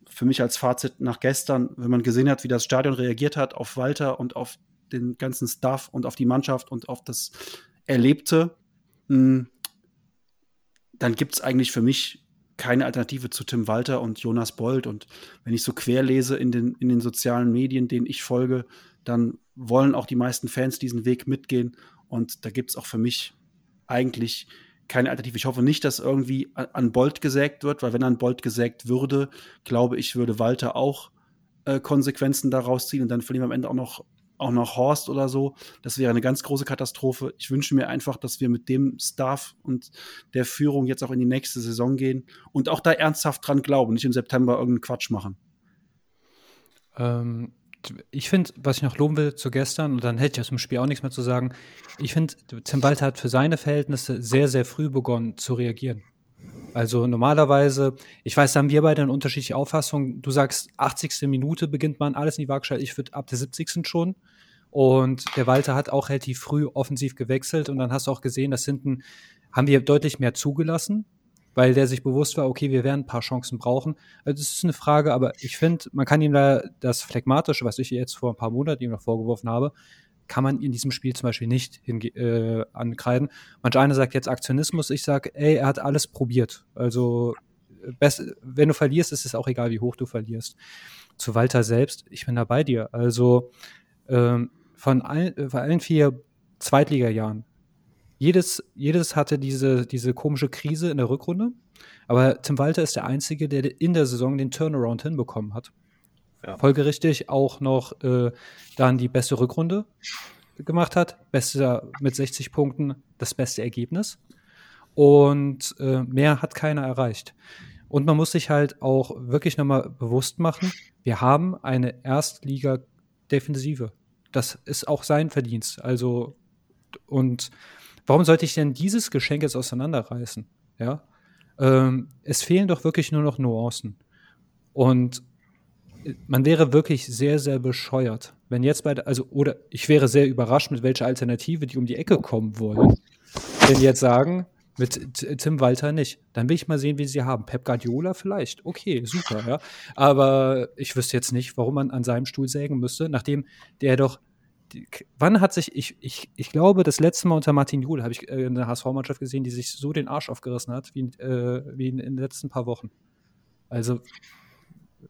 für mich als Fazit nach gestern, wenn man gesehen hat, wie das Stadion reagiert hat auf Walter und auf den ganzen Staff und auf die Mannschaft und auf das Erlebte, hm, dann gibt es eigentlich für mich keine Alternative zu Tim Walter und Jonas Bold. Und wenn ich so quer lese in den, in den sozialen Medien, denen ich folge, dann wollen auch die meisten Fans diesen Weg mitgehen. Und da gibt es auch für mich eigentlich keine Alternative. Ich hoffe nicht, dass irgendwie an Bolt gesägt wird, weil wenn an Bolt gesägt würde, glaube ich, würde Walter auch äh, Konsequenzen daraus ziehen und dann verlieren wir am Ende auch noch auch noch Horst oder so. Das wäre eine ganz große Katastrophe. Ich wünsche mir einfach, dass wir mit dem Staff und der Führung jetzt auch in die nächste Saison gehen und auch da ernsthaft dran glauben, nicht im September irgendeinen Quatsch machen. Ähm, ich finde, was ich noch loben will zu gestern, und dann hätte ich aus dem Spiel auch nichts mehr zu sagen, ich finde, Tim Walter hat für seine Verhältnisse sehr, sehr früh begonnen zu reagieren. Also normalerweise, ich weiß, da haben wir beide eine unterschiedliche Auffassung. Du sagst, 80. Minute beginnt man alles in die Waagschale. Ich würde ab der 70. schon. Und der Walter hat auch relativ früh offensiv gewechselt. Und dann hast du auch gesehen, dass hinten haben wir deutlich mehr zugelassen, weil der sich bewusst war, okay, wir werden ein paar Chancen brauchen. Also das ist eine Frage, aber ich finde, man kann ihm da das Phlegmatische, was ich jetzt vor ein paar Monaten ihm noch vorgeworfen habe, kann man in diesem Spiel zum Beispiel nicht äh, ankreiden. Manch einer sagt jetzt Aktionismus, ich sage, ey, er hat alles probiert. Also best, wenn du verlierst, ist es auch egal, wie hoch du verlierst. Zu Walter selbst, ich bin da bei dir. Also ähm, von, all, von allen vier Zweitliga-Jahren, jedes, jedes hatte diese, diese komische Krise in der Rückrunde. Aber Tim Walter ist der Einzige, der in der Saison den Turnaround hinbekommen hat. Ja. Folgerichtig auch noch äh, dann die beste Rückrunde gemacht hat. Beste mit 60 Punkten, das beste Ergebnis. Und äh, mehr hat keiner erreicht. Und man muss sich halt auch wirklich nochmal bewusst machen, wir haben eine Erstliga-Defensive. Das ist auch sein Verdienst. Also, und warum sollte ich denn dieses Geschenk jetzt auseinanderreißen? Ja. Ähm, es fehlen doch wirklich nur noch Nuancen. Und man wäre wirklich sehr, sehr bescheuert, wenn jetzt bei, also, oder ich wäre sehr überrascht, mit welcher Alternative die um die Ecke kommen wollen. Wenn die jetzt sagen, mit Tim Walter nicht. Dann will ich mal sehen, wie sie haben. Pep Guardiola vielleicht. Okay, super, ja. Aber ich wüsste jetzt nicht, warum man an seinem Stuhl sägen müsste, nachdem der doch. Die, wann hat sich, ich, ich, ich glaube, das letzte Mal unter Martin Jule habe ich äh, eine HSV-Mannschaft gesehen, die sich so den Arsch aufgerissen hat, wie, äh, wie in, in den letzten paar Wochen. Also,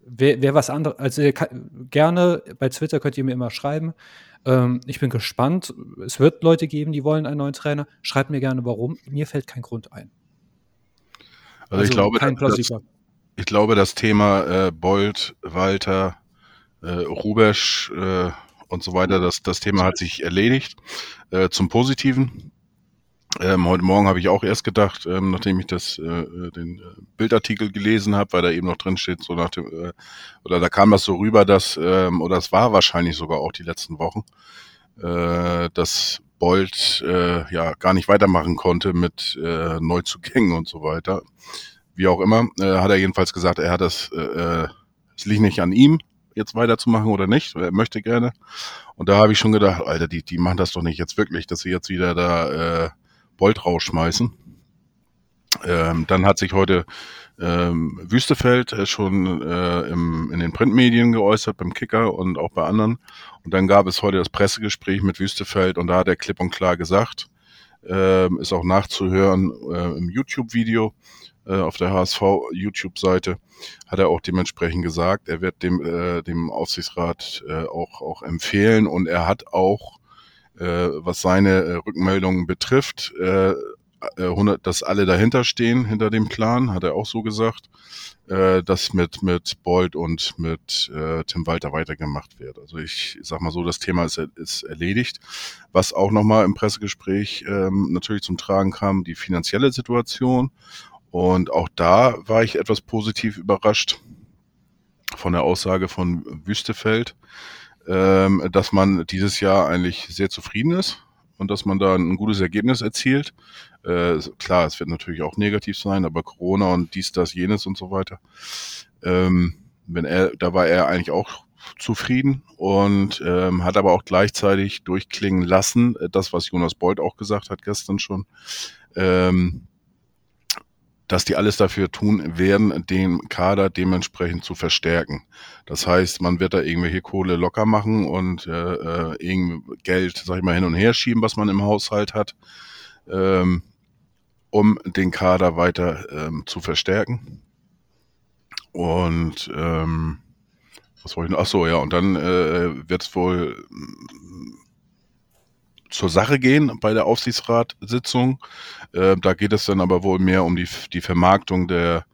wer, wer was anderes, also kann, gerne bei Twitter könnt ihr mir immer schreiben. Ähm, ich bin gespannt. Es wird Leute geben, die wollen einen neuen Trainer. Schreibt mir gerne, warum. Mir fällt kein Grund ein. Also, also ich, glaube, das, ich glaube, das Thema äh, Bold, Walter, äh, Rubesch äh, und so weiter, das, das Thema hat sich erledigt. Äh, zum Positiven. Ähm, heute Morgen habe ich auch erst gedacht, ähm, nachdem ich das, äh, äh den äh, Bildartikel gelesen habe, weil da eben noch drin steht, so nach dem, äh, oder da kam das so rüber, dass, ähm, oder es war wahrscheinlich sogar auch die letzten Wochen, äh, dass Bolt äh, ja gar nicht weitermachen konnte mit äh, Neuzugängen und so weiter. Wie auch immer, äh, hat er jedenfalls gesagt, er hat das, äh, äh es liegt nicht an ihm, jetzt weiterzumachen oder nicht. Er möchte gerne. Und da habe ich schon gedacht, Alter, die, die machen das doch nicht jetzt wirklich, dass sie jetzt wieder da äh, Bolt rausschmeißen. Ähm, dann hat sich heute ähm, Wüstefeld äh, schon äh, im, in den Printmedien geäußert, beim Kicker und auch bei anderen. Und dann gab es heute das Pressegespräch mit Wüstefeld und da hat er klipp und klar gesagt, äh, ist auch nachzuhören äh, im YouTube-Video äh, auf der HSV YouTube-Seite, hat er auch dementsprechend gesagt, er wird dem, äh, dem Aufsichtsrat äh, auch, auch empfehlen und er hat auch äh, was seine äh, Rückmeldungen betrifft, äh, 100, äh, dass alle dahinter stehen, hinter dem Plan, hat er auch so gesagt, äh, dass mit, mit Bold und mit äh, Tim Walter weitergemacht wird. Also ich sag mal so, das Thema ist, ist erledigt. Was auch nochmal im Pressegespräch ähm, natürlich zum Tragen kam, die finanzielle Situation. Und auch da war ich etwas positiv überrascht von der Aussage von Wüstefeld, ähm, dass man dieses Jahr eigentlich sehr zufrieden ist und dass man da ein gutes Ergebnis erzielt. Äh, klar, es wird natürlich auch negativ sein, aber Corona und dies, das, jenes und so weiter. Ähm, wenn er, da war er eigentlich auch zufrieden und ähm, hat aber auch gleichzeitig durchklingen lassen, äh, das, was Jonas Bold auch gesagt hat gestern schon, ähm, dass die alles dafür tun werden, den Kader dementsprechend zu verstärken. Das heißt, man wird da irgendwelche Kohle locker machen und äh, äh, irgend Geld, sag ich mal, hin und her schieben, was man im Haushalt hat, ähm, um den Kader weiter ähm, zu verstärken. Und ähm, was wollte ich noch? Ach so, ja, und dann äh, wird es wohl zur Sache gehen bei der Aufsichtsratssitzung. Äh, da geht es dann aber wohl mehr um die, die Vermarktung der,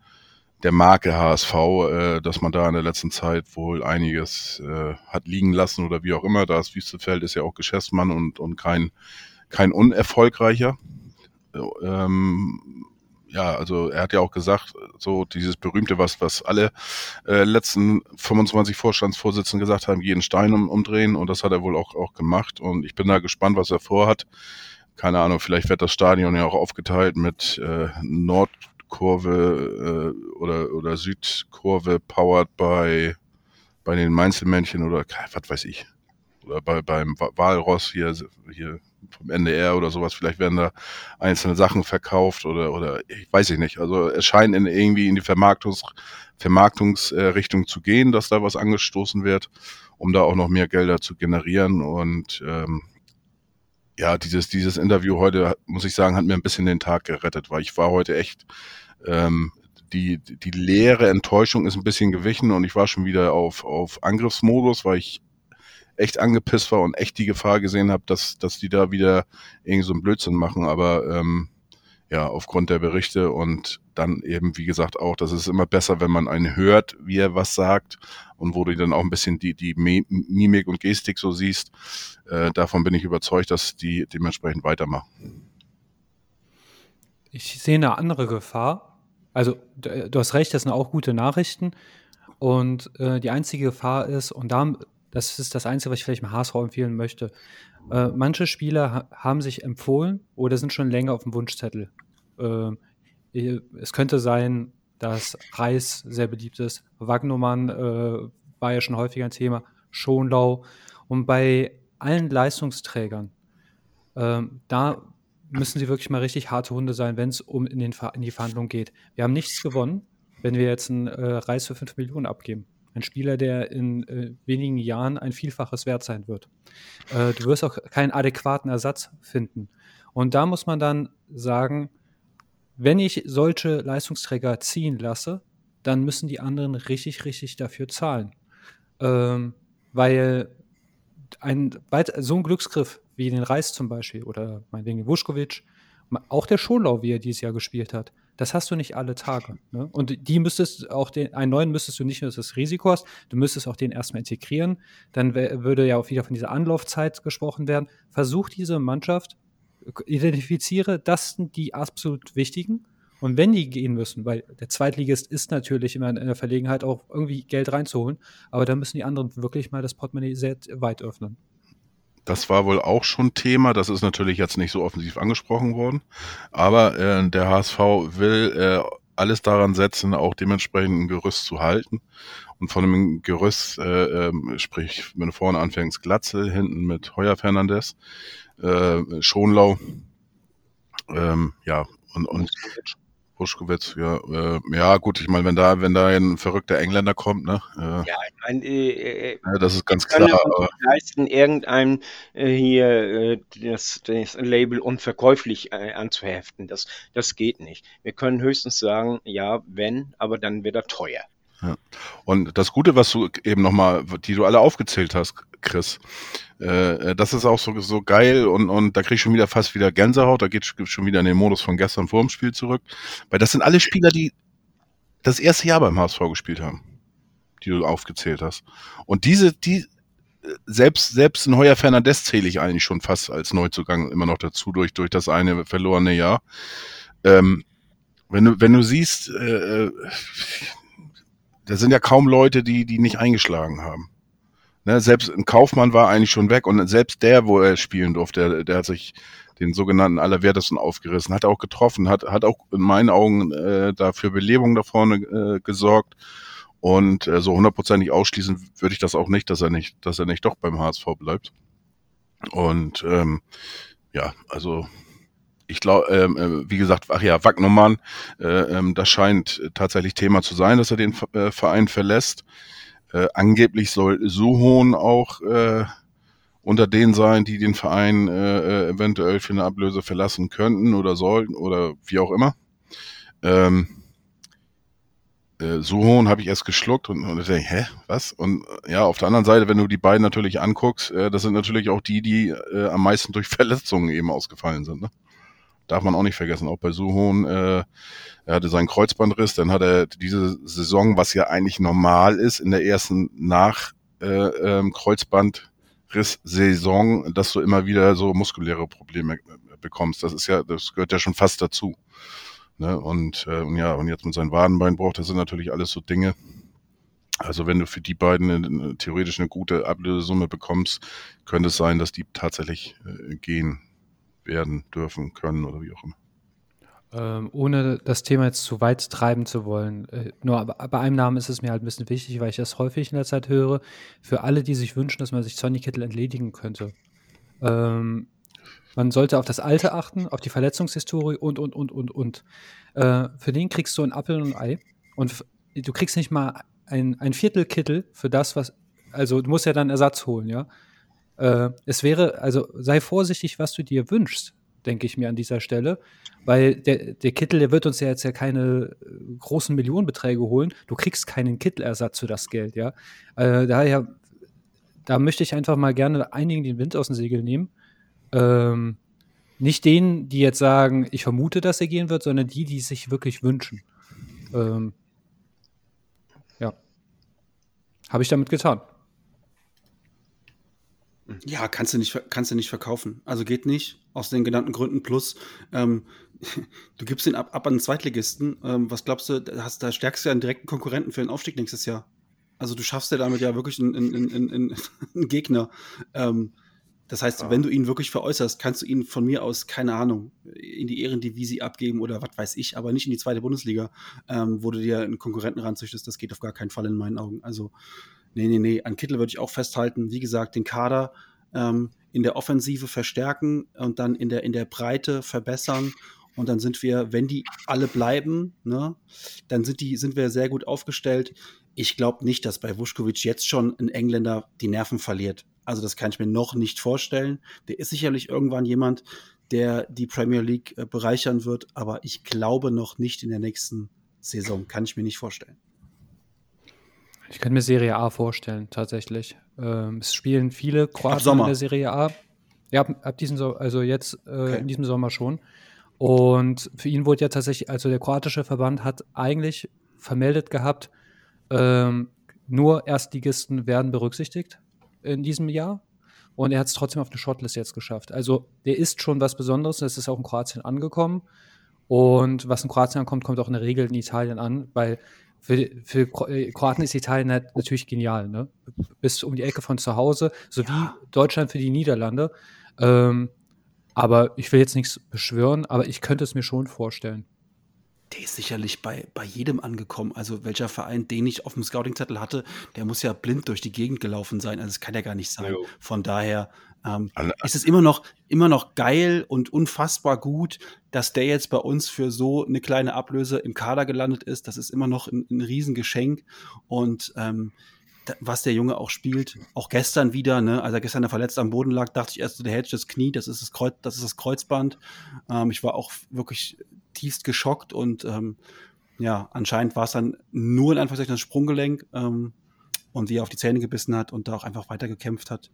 der Marke HSV, äh, dass man da in der letzten Zeit wohl einiges äh, hat liegen lassen oder wie auch immer. Das Wüstefeld ist ja auch Geschäftsmann und, und kein, kein unerfolgreicher. Ähm, ja, also er hat ja auch gesagt, so dieses berühmte, was, was alle äh, letzten 25 Vorstandsvorsitzenden gesagt haben, jeden Stein um, umdrehen und das hat er wohl auch, auch gemacht und ich bin da gespannt, was er vorhat. Keine Ahnung, vielleicht wird das Stadion ja auch aufgeteilt mit äh, Nordkurve äh, oder, oder Südkurve powered by bei den Mainzelmännchen oder was weiß ich. Oder bei, beim Walross hier, hier vom NDR oder sowas. Vielleicht werden da einzelne Sachen verkauft oder, oder ich weiß ich nicht. Also es scheint in, irgendwie in die Vermarktungs, Vermarktungsrichtung zu gehen, dass da was angestoßen wird, um da auch noch mehr Gelder zu generieren. Und ähm, ja, dieses, dieses Interview heute, muss ich sagen, hat mir ein bisschen den Tag gerettet, weil ich war heute echt, ähm, die, die leere Enttäuschung ist ein bisschen gewichen und ich war schon wieder auf, auf Angriffsmodus, weil ich echt angepisst war und echt die Gefahr gesehen habe, dass, dass die da wieder irgendwie so einen Blödsinn machen. Aber ähm, ja, aufgrund der Berichte und dann eben, wie gesagt, auch, das ist immer besser, wenn man einen hört, wie er was sagt und wo du dann auch ein bisschen die, die Mimik und Gestik so siehst. Äh, davon bin ich überzeugt, dass die dementsprechend weitermachen. Ich sehe eine andere Gefahr. Also, du hast recht, das sind auch gute Nachrichten. Und äh, die einzige Gefahr ist, und da das ist das Einzige, was ich vielleicht im HSV empfehlen möchte. Äh, manche Spieler ha haben sich empfohlen oder sind schon länger auf dem Wunschzettel. Äh, es könnte sein, dass Reis sehr beliebt ist. Wagnumann äh, war ja schon häufiger ein Thema, Schonlau. Und bei allen Leistungsträgern, ähm, da müssen sie wirklich mal richtig harte Hunde sein, wenn es um in, in die Verhandlungen geht. Wir haben nichts gewonnen, wenn wir jetzt einen äh, Reis für 5 Millionen abgeben. Ein Spieler, der in äh, wenigen Jahren ein Vielfaches wert sein wird. Äh, du wirst auch keinen adäquaten Ersatz finden. Und da muss man dann sagen, wenn ich solche Leistungsträger ziehen lasse, dann müssen die anderen richtig, richtig dafür zahlen. Ähm, weil ein, so ein Glücksgriff wie den Reis zum Beispiel oder meinetwegen Vuskovic, auch der Schonlau, wie er dieses Jahr gespielt hat, das hast du nicht alle Tage. Ne? Und die müsstest auch den, einen neuen müsstest du nicht nur das Risiko hast, du müsstest auch den erstmal integrieren. Dann würde ja auch wieder von dieser Anlaufzeit gesprochen werden. Versuch diese Mannschaft, identifiziere, das sind die absolut wichtigen. Und wenn die gehen müssen, weil der Zweitligist ist natürlich immer in der Verlegenheit, auch irgendwie Geld reinzuholen, aber da müssen die anderen wirklich mal das Portemonnaie sehr weit öffnen. Das war wohl auch schon Thema. Das ist natürlich jetzt nicht so offensiv angesprochen worden. Aber äh, der HSV will äh, alles daran setzen, auch dementsprechend ein Gerüst zu halten. Und von einem Gerüst, äh, äh, sprich, wenn du vorne anfängst, Glatzel, hinten mit Heuer Fernandes, äh, Schonlau, ähm, ja, und, und Buschkowitz, ja, äh, ja gut, ich meine, wenn da, wenn da ein verrückter Engländer kommt, ne? Äh, ja, ich meine, äh, äh, äh, ja, das ist ganz klar. Aber leisten, irgendeinem äh, hier das, das Label unverkäuflich anzuheften. Das, das geht nicht. Wir können höchstens sagen, ja, wenn, aber dann wird er teuer. Ja. Und das Gute, was du eben nochmal, die du alle aufgezählt hast, Chris, äh, das ist auch so, so geil und, und da krieg ich schon wieder fast wieder Gänsehaut, da geht schon wieder in den Modus von gestern vor dem Spiel zurück. Weil das sind alle Spieler, die das erste Jahr beim HSV gespielt haben, die du aufgezählt hast. Und diese, die, selbst, selbst ein Heuer Fernandes zähle ich eigentlich schon fast als Neuzugang immer noch dazu durch, durch das eine verlorene Jahr. Ähm, wenn du, wenn du siehst, äh, äh da sind ja kaum Leute, die, die nicht eingeschlagen haben. Ne, selbst ein Kaufmann war eigentlich schon weg und selbst der, wo er spielen durfte, der, der hat sich den sogenannten Allerwertesten aufgerissen, hat auch getroffen, hat, hat auch in meinen Augen äh, dafür Belebung da vorne äh, gesorgt. Und äh, so hundertprozentig ausschließen würde ich das auch nicht, dass er nicht, dass er nicht doch beim HSV bleibt. Und ähm, ja, also ich glaube, ähm, äh, wie gesagt, ach ja, Wagnermann, äh, ähm, das scheint tatsächlich Thema zu sein, dass er den äh, Verein verlässt. Äh, angeblich soll Suhon auch äh, unter denen sein, die den Verein äh, äh, eventuell für eine Ablöse verlassen könnten oder sollten oder wie auch immer. Ähm, äh, Suhon habe ich erst geschluckt und, und ich denke, hä, was? Und äh, ja, auf der anderen Seite, wenn du die beiden natürlich anguckst, äh, das sind natürlich auch die, die äh, am meisten durch Verletzungen eben ausgefallen sind. Ne? Darf man auch nicht vergessen, auch bei Suhon, äh, er hatte seinen Kreuzbandriss, dann hat er diese Saison, was ja eigentlich normal ist, in der ersten nach äh, ähm, Kreuzbandriss-Saison, dass du immer wieder so muskuläre Probleme bekommst. Das ist ja, das gehört ja schon fast dazu. Ne? Und, äh, und ja, und jetzt mit seinem Wadenbeinbruch, das sind natürlich alles so Dinge. Also wenn du für die beiden eine, theoretisch eine gute Ablösesumme bekommst, könnte es sein, dass die tatsächlich äh, gehen werden dürfen können oder wie auch immer. Ähm, ohne das Thema jetzt zu weit treiben zu wollen. Äh, nur bei einem Namen ist es mir halt ein bisschen wichtig, weil ich das häufig in der Zeit höre. Für alle, die sich wünschen, dass man sich Sonny Kittel entledigen könnte. Ähm, man sollte auf das Alte achten, auf die Verletzungshistorie und, und, und, und, und. Äh, für den kriegst du ein Appel und ein Ei. Und du kriegst nicht mal ein, ein Viertel Kittel für das, was. Also, du musst ja dann Ersatz holen, ja. Äh, es wäre, also sei vorsichtig, was du dir wünschst, denke ich mir an dieser Stelle. Weil der, der Kittel, der wird uns ja jetzt ja keine äh, großen Millionenbeträge holen. Du kriegst keinen Kittelersatz für das Geld, ja. Äh, daher, da möchte ich einfach mal gerne einigen den Wind aus dem Segel nehmen. Ähm, nicht denen, die jetzt sagen, ich vermute, dass er gehen wird, sondern die, die sich wirklich wünschen. Ähm, ja. Habe ich damit getan. Ja, kannst du nicht, kannst du nicht verkaufen. Also geht nicht, aus den genannten Gründen. Plus, ähm, du gibst den ab, ab an den Zweitligisten. Ähm, was glaubst du, hast, da stärkst du ja einen direkten Konkurrenten für den Aufstieg nächstes Jahr. Also du schaffst ja damit ja wirklich einen, einen, einen, einen Gegner. Ähm, das heißt, ja. wenn du ihn wirklich veräußerst, kannst du ihn von mir aus, keine Ahnung, in die Ehrendivisie abgeben oder was weiß ich, aber nicht in die zweite Bundesliga, ähm, wo du dir einen Konkurrenten ranzüchtest. Das geht auf gar keinen Fall in meinen Augen. Also Nee, nee, nee. An Kittel würde ich auch festhalten. Wie gesagt, den Kader ähm, in der Offensive verstärken und dann in der, in der Breite verbessern. Und dann sind wir, wenn die alle bleiben, ne, dann sind, die, sind wir sehr gut aufgestellt. Ich glaube nicht, dass bei Vuskovic jetzt schon ein Engländer die Nerven verliert. Also das kann ich mir noch nicht vorstellen. Der ist sicherlich irgendwann jemand, der die Premier League äh, bereichern wird, aber ich glaube noch nicht in der nächsten Saison. Kann ich mir nicht vorstellen. Ich könnte mir Serie A vorstellen, tatsächlich. Ähm, es spielen viele Kroaten in der Serie A. Ja, ab, ab diesem so also jetzt äh, okay. in diesem Sommer schon. Und für ihn wurde ja tatsächlich, also der kroatische Verband hat eigentlich vermeldet gehabt, ähm, nur Erstligisten werden berücksichtigt in diesem Jahr. Und er hat es trotzdem auf eine Shortlist jetzt geschafft. Also der ist schon was Besonderes. Das ist auch in Kroatien angekommen. Und was in Kroatien ankommt, kommt auch in der Regel in Italien an, weil für, für äh, Kroaten ist Italien halt natürlich genial, ne? Bis um die Ecke von zu Hause, sowie ja. Deutschland für die Niederlande. Ähm, aber ich will jetzt nichts beschwören, aber ich könnte es mir schon vorstellen. Der ist sicherlich bei, bei jedem angekommen. Also welcher Verein den ich auf dem Scouting-Zettel hatte, der muss ja blind durch die Gegend gelaufen sein. Also das kann ja gar nicht sein. Von daher ähm, ist es immer noch, immer noch geil und unfassbar gut, dass der jetzt bei uns für so eine kleine Ablöse im Kader gelandet ist. Das ist immer noch ein, ein Riesengeschenk. Und ähm, was der Junge auch spielt, auch gestern wieder, ne, als er gestern verletzt am Boden lag, dachte ich erst, der hält das Knie, das ist das, Kreuz, das, ist das Kreuzband. Ähm, ich war auch wirklich tiefst geschockt und ähm, ja, anscheinend war es dann nur in Anführungszeichen das Sprunggelenk ähm, und wie er auf die Zähne gebissen hat und da auch einfach weitergekämpft hat.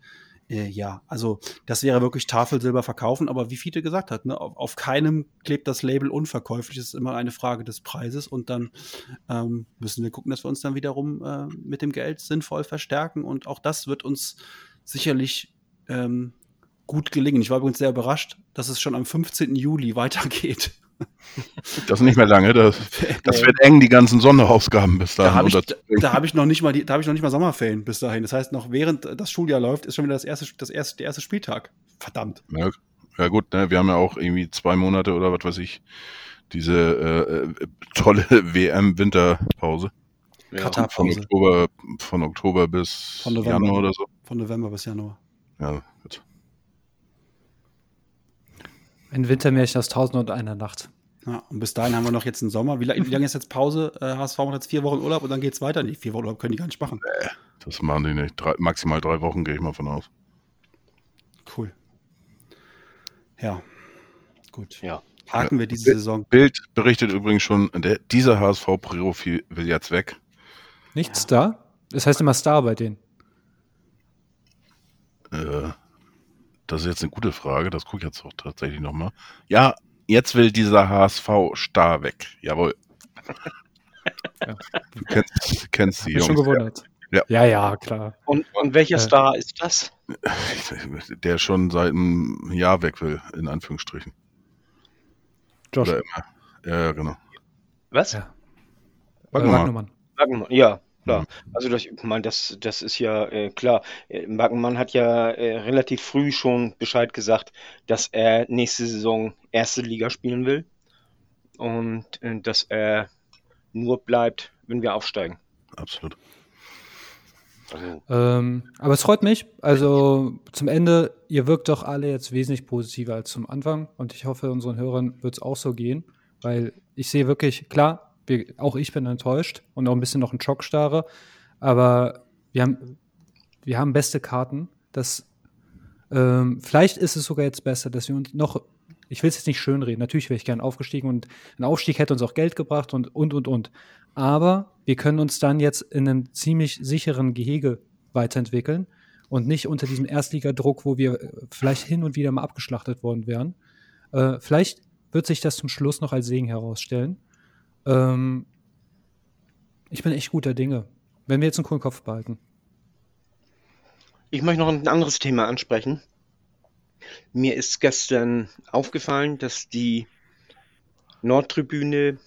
Äh, ja, also das wäre wirklich Tafelsilber verkaufen, aber wie Fiete gesagt hat, ne, auf, auf, keinem klebt das Label unverkäuflich. Es ist immer eine Frage des Preises und dann ähm, müssen wir gucken, dass wir uns dann wiederum äh, mit dem Geld sinnvoll verstärken und auch das wird uns sicherlich ähm, gut gelingen. Ich war übrigens sehr überrascht, dass es schon am 15. Juli weitergeht. Das ist nicht mehr lange. Das, das wird eng, die ganzen Sonderausgaben bis dahin. Da habe ich, da hab ich noch nicht mal die, da habe ich noch nicht mal Sommerferien bis dahin. Das heißt, noch während das Schuljahr läuft, ist schon wieder das erste, das erste, der erste Spieltag. Verdammt. Ja, ja gut, ne? wir haben ja auch irgendwie zwei Monate oder was weiß ich, diese äh, tolle WM-Winterpause. Ja, von Oktober, von Oktober bis von Januar oder so. Von November bis Januar. Ja, gut. Ein Wintermärchen aus Tausend und einer Nacht. Ja, und bis dahin haben wir noch jetzt einen Sommer. Wie, wie lange ist jetzt Pause? Äh, HSV macht jetzt vier Wochen Urlaub und dann geht es weiter. Nee, vier Wochen Urlaub können die gar nicht machen. Das machen die nicht. Drei, maximal drei Wochen gehe ich mal von aus. Cool. Ja, gut. Ja. Haken wir diese Saison. Bild berichtet übrigens schon, der, dieser HSV-Profi will jetzt weg. Nichts ja. da? Das heißt immer Star bei denen. Äh, das ist jetzt eine gute Frage, das gucke ich jetzt auch tatsächlich nochmal. Ja, jetzt will dieser HSV-Star weg. Jawohl. ja. Du kennst, kennst die Jungs. schon gewundert. Ja. ja, ja, klar. Und, und welcher äh, Star ist das? Der schon seit einem Jahr weg will, in Anführungsstrichen. Josh. Oder immer. Ja, genau. Was? Ja. Wagnermann. Wagnermann, ja. Klar. Mhm. Also das, ich meine, das, das ist ja äh, klar. Äh, hat ja äh, relativ früh schon Bescheid gesagt, dass er nächste Saison erste Liga spielen will und äh, dass er nur bleibt, wenn wir aufsteigen. Absolut. Also. Ähm, aber es freut mich. Also zum Ende, ihr wirkt doch alle jetzt wesentlich positiver als zum Anfang und ich hoffe, unseren Hörern wird es auch so gehen, weil ich sehe wirklich, klar, wir, auch ich bin enttäuscht und auch ein bisschen noch ein Schockstarre. Aber wir haben, wir haben beste Karten. Das, ähm, vielleicht ist es sogar jetzt besser, dass wir uns noch, ich will es jetzt nicht schönreden, natürlich wäre ich gern aufgestiegen und ein Aufstieg hätte uns auch Geld gebracht und, und, und, und. Aber wir können uns dann jetzt in einem ziemlich sicheren Gehege weiterentwickeln und nicht unter diesem Erstligadruck, wo wir vielleicht hin und wieder mal abgeschlachtet worden wären. Äh, vielleicht wird sich das zum Schluss noch als Segen herausstellen. Ähm, ich bin echt guter Dinge, wenn wir jetzt einen coolen Kopf behalten. Ich möchte noch ein anderes Thema ansprechen. Mir ist gestern aufgefallen, dass die Nordtribüne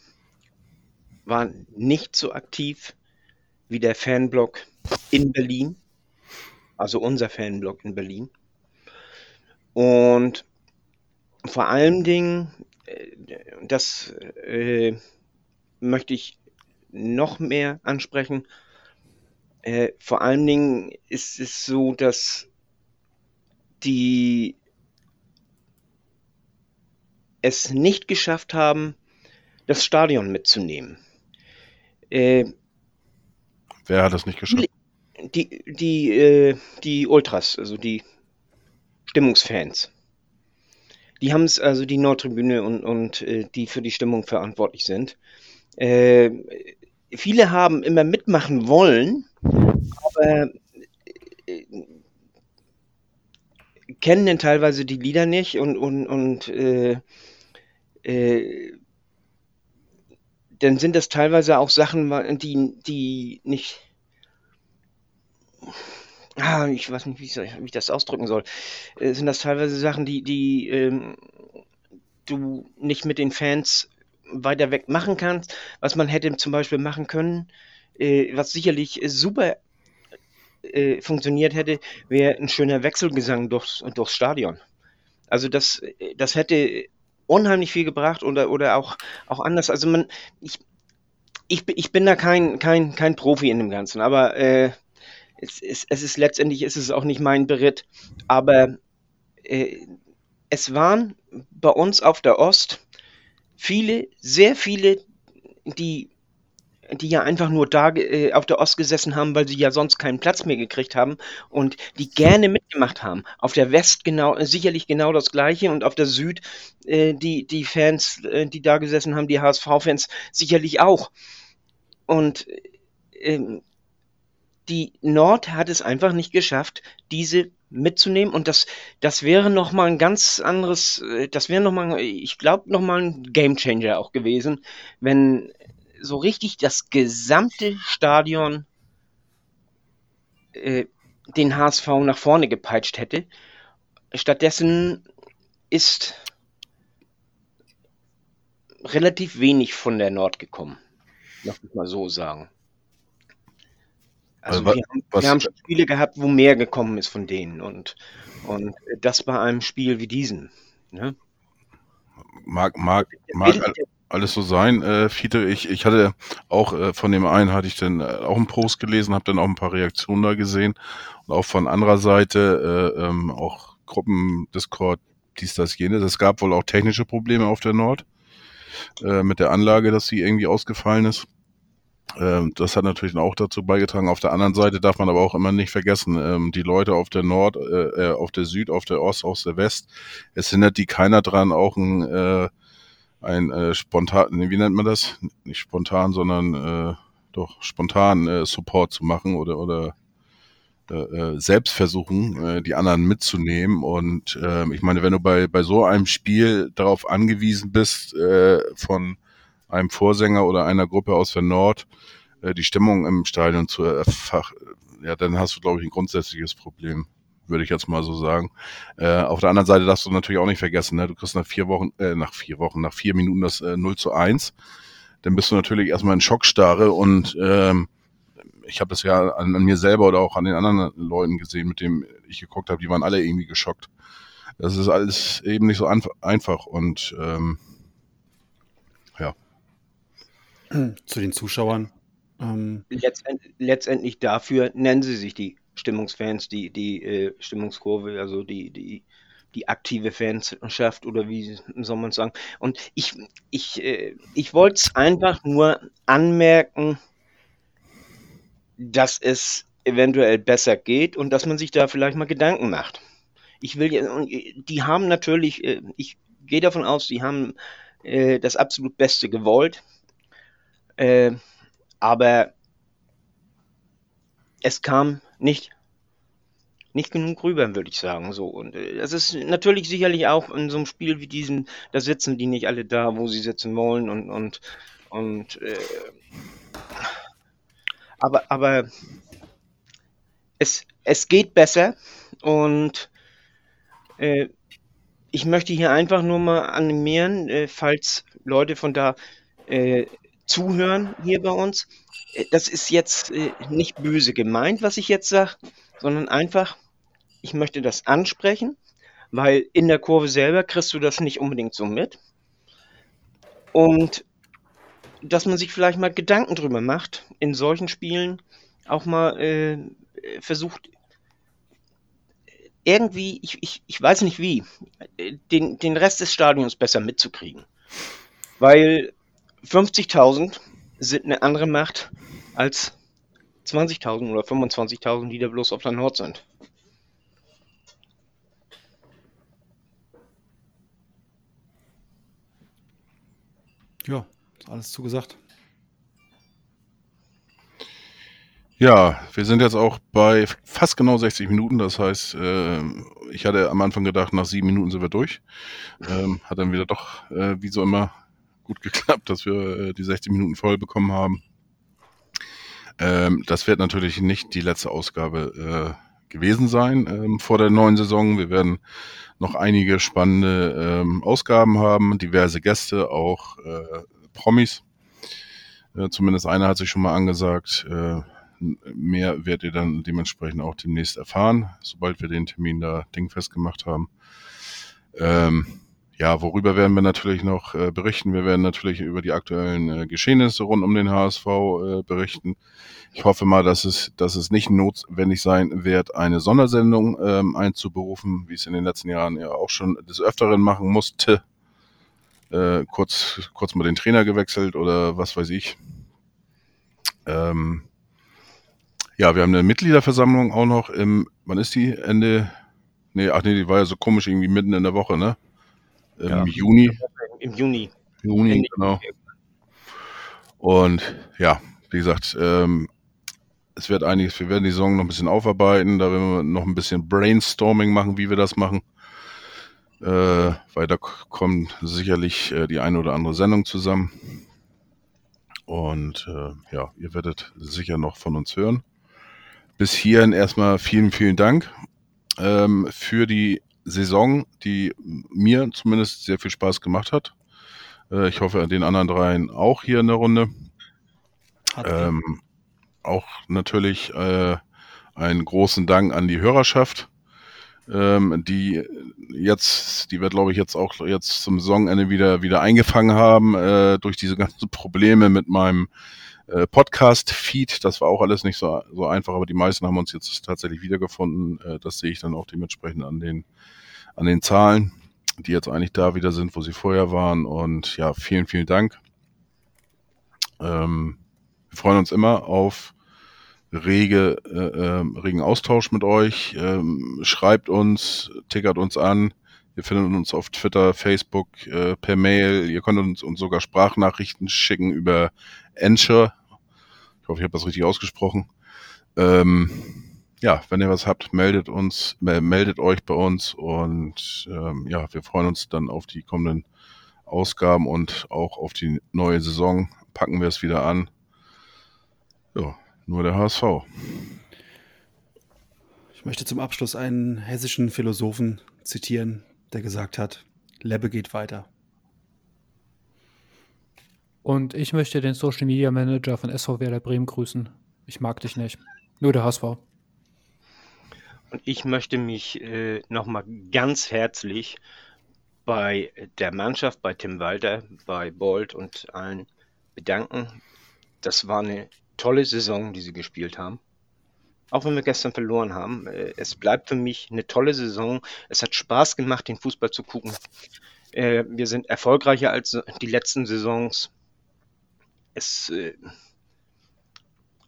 war nicht so aktiv wie der Fanblock in Berlin, also unser Fanblock in Berlin. Und vor allen Dingen, äh, das äh, möchte ich noch mehr ansprechen. Äh, vor allen Dingen ist es so, dass die es nicht geschafft haben, das Stadion mitzunehmen. Äh, Wer hat das nicht geschafft? die, die, äh, die Ultras, also die Stimmungsfans. Die haben es, also die Nordtribüne und, und äh, die für die Stimmung verantwortlich sind. Äh, viele haben immer mitmachen wollen, aber äh, kennen dann teilweise die Lieder nicht und, und, und äh, äh, dann sind das teilweise auch Sachen, die, die nicht. Ah, ich weiß nicht, wie ich, wie ich das ausdrücken soll. Äh, sind das teilweise Sachen, die, die ähm, du nicht mit den Fans weiter weg machen kannst, was man hätte zum Beispiel machen können, äh, was sicherlich super äh, funktioniert hätte, wäre ein schöner Wechselgesang durchs, durchs Stadion. Also das, das hätte unheimlich viel gebracht oder, oder auch, auch anders. Also man, ich, ich, ich bin da kein, kein, kein Profi in dem Ganzen, aber äh, es, es, es ist letztendlich ist es auch nicht mein Beritt. Aber äh, es waren bei uns auf der Ost viele, sehr viele, die die ja einfach nur da äh, auf der Ost gesessen haben, weil sie ja sonst keinen Platz mehr gekriegt haben und die gerne mitgemacht haben. Auf der West genau, äh, sicherlich genau das Gleiche und auf der Süd äh, die, die Fans, äh, die da gesessen haben, die HSV-Fans sicherlich auch. Und ähm, die Nord hat es einfach nicht geschafft, diese mitzunehmen und das, das wäre nochmal ein ganz anderes, äh, das wäre nochmal, ich glaube, nochmal ein Gamechanger auch gewesen, wenn so richtig das gesamte Stadion äh, den HSV nach vorne gepeitscht hätte. Stattdessen ist relativ wenig von der Nord gekommen. Lass mich mal so sagen. Also, also wir, haben, wir, haben, Spiele gehabt, wo mehr gekommen ist von denen und, und das bei einem Spiel wie diesem. Ne? Mag, mag, mag, alles so sein. Äh, Fiete, ich, ich hatte auch äh, von dem einen hatte ich dann äh, auch einen Post gelesen, habe dann auch ein paar Reaktionen da gesehen und auch von anderer Seite äh, ähm, auch Gruppen Discord dies das jenes. Es gab wohl auch technische Probleme auf der Nord äh, mit der Anlage, dass sie irgendwie ausgefallen ist. Ähm, das hat natürlich auch dazu beigetragen. Auf der anderen Seite darf man aber auch immer nicht vergessen, ähm, die Leute auf der Nord, äh, äh auf der Süd, auf der Ost, auf der West, es hindert die keiner dran, auch ein äh, ein spontan, wie nennt man das? Nicht spontan, sondern doch spontan Support zu machen oder oder selbst versuchen, die anderen mitzunehmen. Und äh, ich meine, wenn du bei, bei so einem Spiel darauf angewiesen bist, von einem Vorsänger oder einer Gruppe aus der Nord äh, die Stimmung im Stadion zu erfachen, ja, dann hast du, glaube ich, ein grundsätzliches Problem würde ich jetzt mal so sagen. Äh, auf der anderen Seite darfst du natürlich auch nicht vergessen, ne? du kriegst nach vier Wochen, äh, nach vier Wochen, nach vier Minuten das äh, 0 zu 1. Dann bist du natürlich erstmal in Schockstarre und ähm, ich habe das ja an, an, mir selber oder auch an den anderen Leuten gesehen, mit denen ich geguckt habe, die waren alle irgendwie geschockt. Das ist alles eben nicht so einfach und ähm, ja. Zu den Zuschauern. Ähm, letztendlich, letztendlich dafür nennen sie sich die Stimmungsfans, die, die äh, Stimmungskurve, also die, die, die aktive Fanschaft oder wie soll man sagen. Und ich, ich, äh, ich wollte es einfach nur anmerken, dass es eventuell besser geht und dass man sich da vielleicht mal Gedanken macht. Ich will ja, die haben natürlich, äh, ich gehe davon aus, die haben äh, das absolut Beste gewollt. Äh, aber es kam nicht, nicht genug rüber, würde ich sagen. So. Und äh, das ist natürlich sicherlich auch in so einem Spiel wie diesem, da sitzen die nicht alle da, wo sie sitzen wollen und, und, und äh, aber, aber es, es geht besser und äh, ich möchte hier einfach nur mal animieren, äh, falls Leute von da äh, zuhören hier bei uns, äh, das ist jetzt äh, nicht böse gemeint, was ich jetzt sage, sondern einfach, ich möchte das ansprechen, weil in der Kurve selber kriegst du das nicht unbedingt so mit. Und dass man sich vielleicht mal Gedanken drüber macht, in solchen Spielen auch mal äh, versucht, irgendwie, ich, ich, ich weiß nicht wie, den, den Rest des Stadions besser mitzukriegen. Weil 50.000 sind eine andere Macht als 20.000 oder 25.000, die da bloß auf der Nord sind. Ja, alles zugesagt. Ja, wir sind jetzt auch bei fast genau 60 Minuten. Das heißt, äh, ich hatte am Anfang gedacht, nach sieben Minuten sind wir durch. Ähm, hat dann wieder doch, äh, wie so immer, gut geklappt, dass wir äh, die 60 Minuten voll bekommen haben. Ähm, das wird natürlich nicht die letzte Ausgabe äh, gewesen sein ähm, vor der neuen Saison. Wir werden noch einige spannende ähm, Ausgaben haben, diverse Gäste, auch äh, Promis. Äh, zumindest einer hat sich schon mal angesagt. Äh, mehr werdet ihr dann dementsprechend auch demnächst erfahren, sobald wir den Termin da dingfest gemacht haben. Ähm, ja, worüber werden wir natürlich noch äh, berichten? Wir werden natürlich über die aktuellen äh, Geschehnisse rund um den HSV äh, berichten. Ich hoffe mal, dass es, dass es nicht notwendig sein wird, eine Sondersendung ähm, einzuberufen, wie es in den letzten Jahren ja auch schon des Öfteren machen musste. Äh, kurz, kurz mal den Trainer gewechselt oder was weiß ich. Ähm, ja, wir haben eine Mitgliederversammlung auch noch im, wann ist die? Ende, nee, ach nee, die war ja so komisch irgendwie mitten in der Woche, ne? Im Ja. Juni. Im Juni. Juni, Ende genau. Und ja, wie gesagt, ähm, es wird einiges, wir werden die Saison noch ein bisschen aufarbeiten, da werden wir noch ein bisschen Brainstorming machen, wie wir das machen. Äh, weil da kommt sicherlich äh, die eine oder andere Sendung zusammen. Und äh, ja, ihr werdet sicher noch von uns hören. Bis hierhin erstmal vielen, vielen Dank ähm, für die Saison, die mir zumindest sehr viel Spaß gemacht hat. Äh, ich hoffe, den anderen dreien auch hier in der Runde. Ähm, auch natürlich äh, einen großen Dank an die Hörerschaft, ähm, die jetzt, die wir glaube ich jetzt auch jetzt zum Saisonende wieder wieder eingefangen haben äh, durch diese ganzen Probleme mit meinem äh, Podcast-Feed. Das war auch alles nicht so, so einfach, aber die meisten haben uns jetzt tatsächlich wiedergefunden. Äh, das sehe ich dann auch dementsprechend an den an den Zahlen, die jetzt eigentlich da wieder sind, wo sie vorher waren. Und ja, vielen, vielen Dank. Ähm, wir freuen uns immer auf rege, äh, ähm, regen Austausch mit euch. Ähm, schreibt uns, tickert uns an. Ihr findet uns auf Twitter, Facebook, äh, per Mail. Ihr könnt uns, uns sogar Sprachnachrichten schicken über Ensure. Ich hoffe, ich habe das richtig ausgesprochen. Ähm, ja, wenn ihr was habt, meldet uns, meldet euch bei uns und ähm, ja, wir freuen uns dann auf die kommenden Ausgaben und auch auf die neue Saison. Packen wir es wieder an. Ja, nur der HSV. Ich möchte zum Abschluss einen hessischen Philosophen zitieren, der gesagt hat, Lebbe geht weiter. Und ich möchte den Social Media Manager von SV Werder Bremen grüßen. Ich mag dich nicht. Nur der HSV. Und ich möchte mich äh, nochmal ganz herzlich bei der Mannschaft, bei Tim Walter, bei Bolt und allen bedanken. Das war eine tolle Saison, die sie gespielt haben. Auch wenn wir gestern verloren haben. Äh, es bleibt für mich eine tolle Saison. Es hat Spaß gemacht, den Fußball zu gucken. Äh, wir sind erfolgreicher als die letzten Saisons. Es, äh,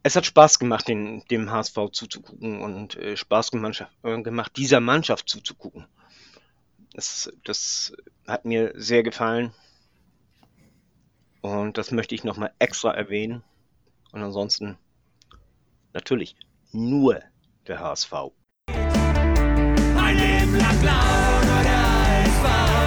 es hat Spaß gemacht, den, dem HSV zuzugucken und äh, Spaß gemacht, äh, gemacht, dieser Mannschaft zuzugucken. Das, das hat mir sehr gefallen. Und das möchte ich nochmal extra erwähnen. Und ansonsten natürlich nur der HSV. Ein Leben lang blau nur der HSV.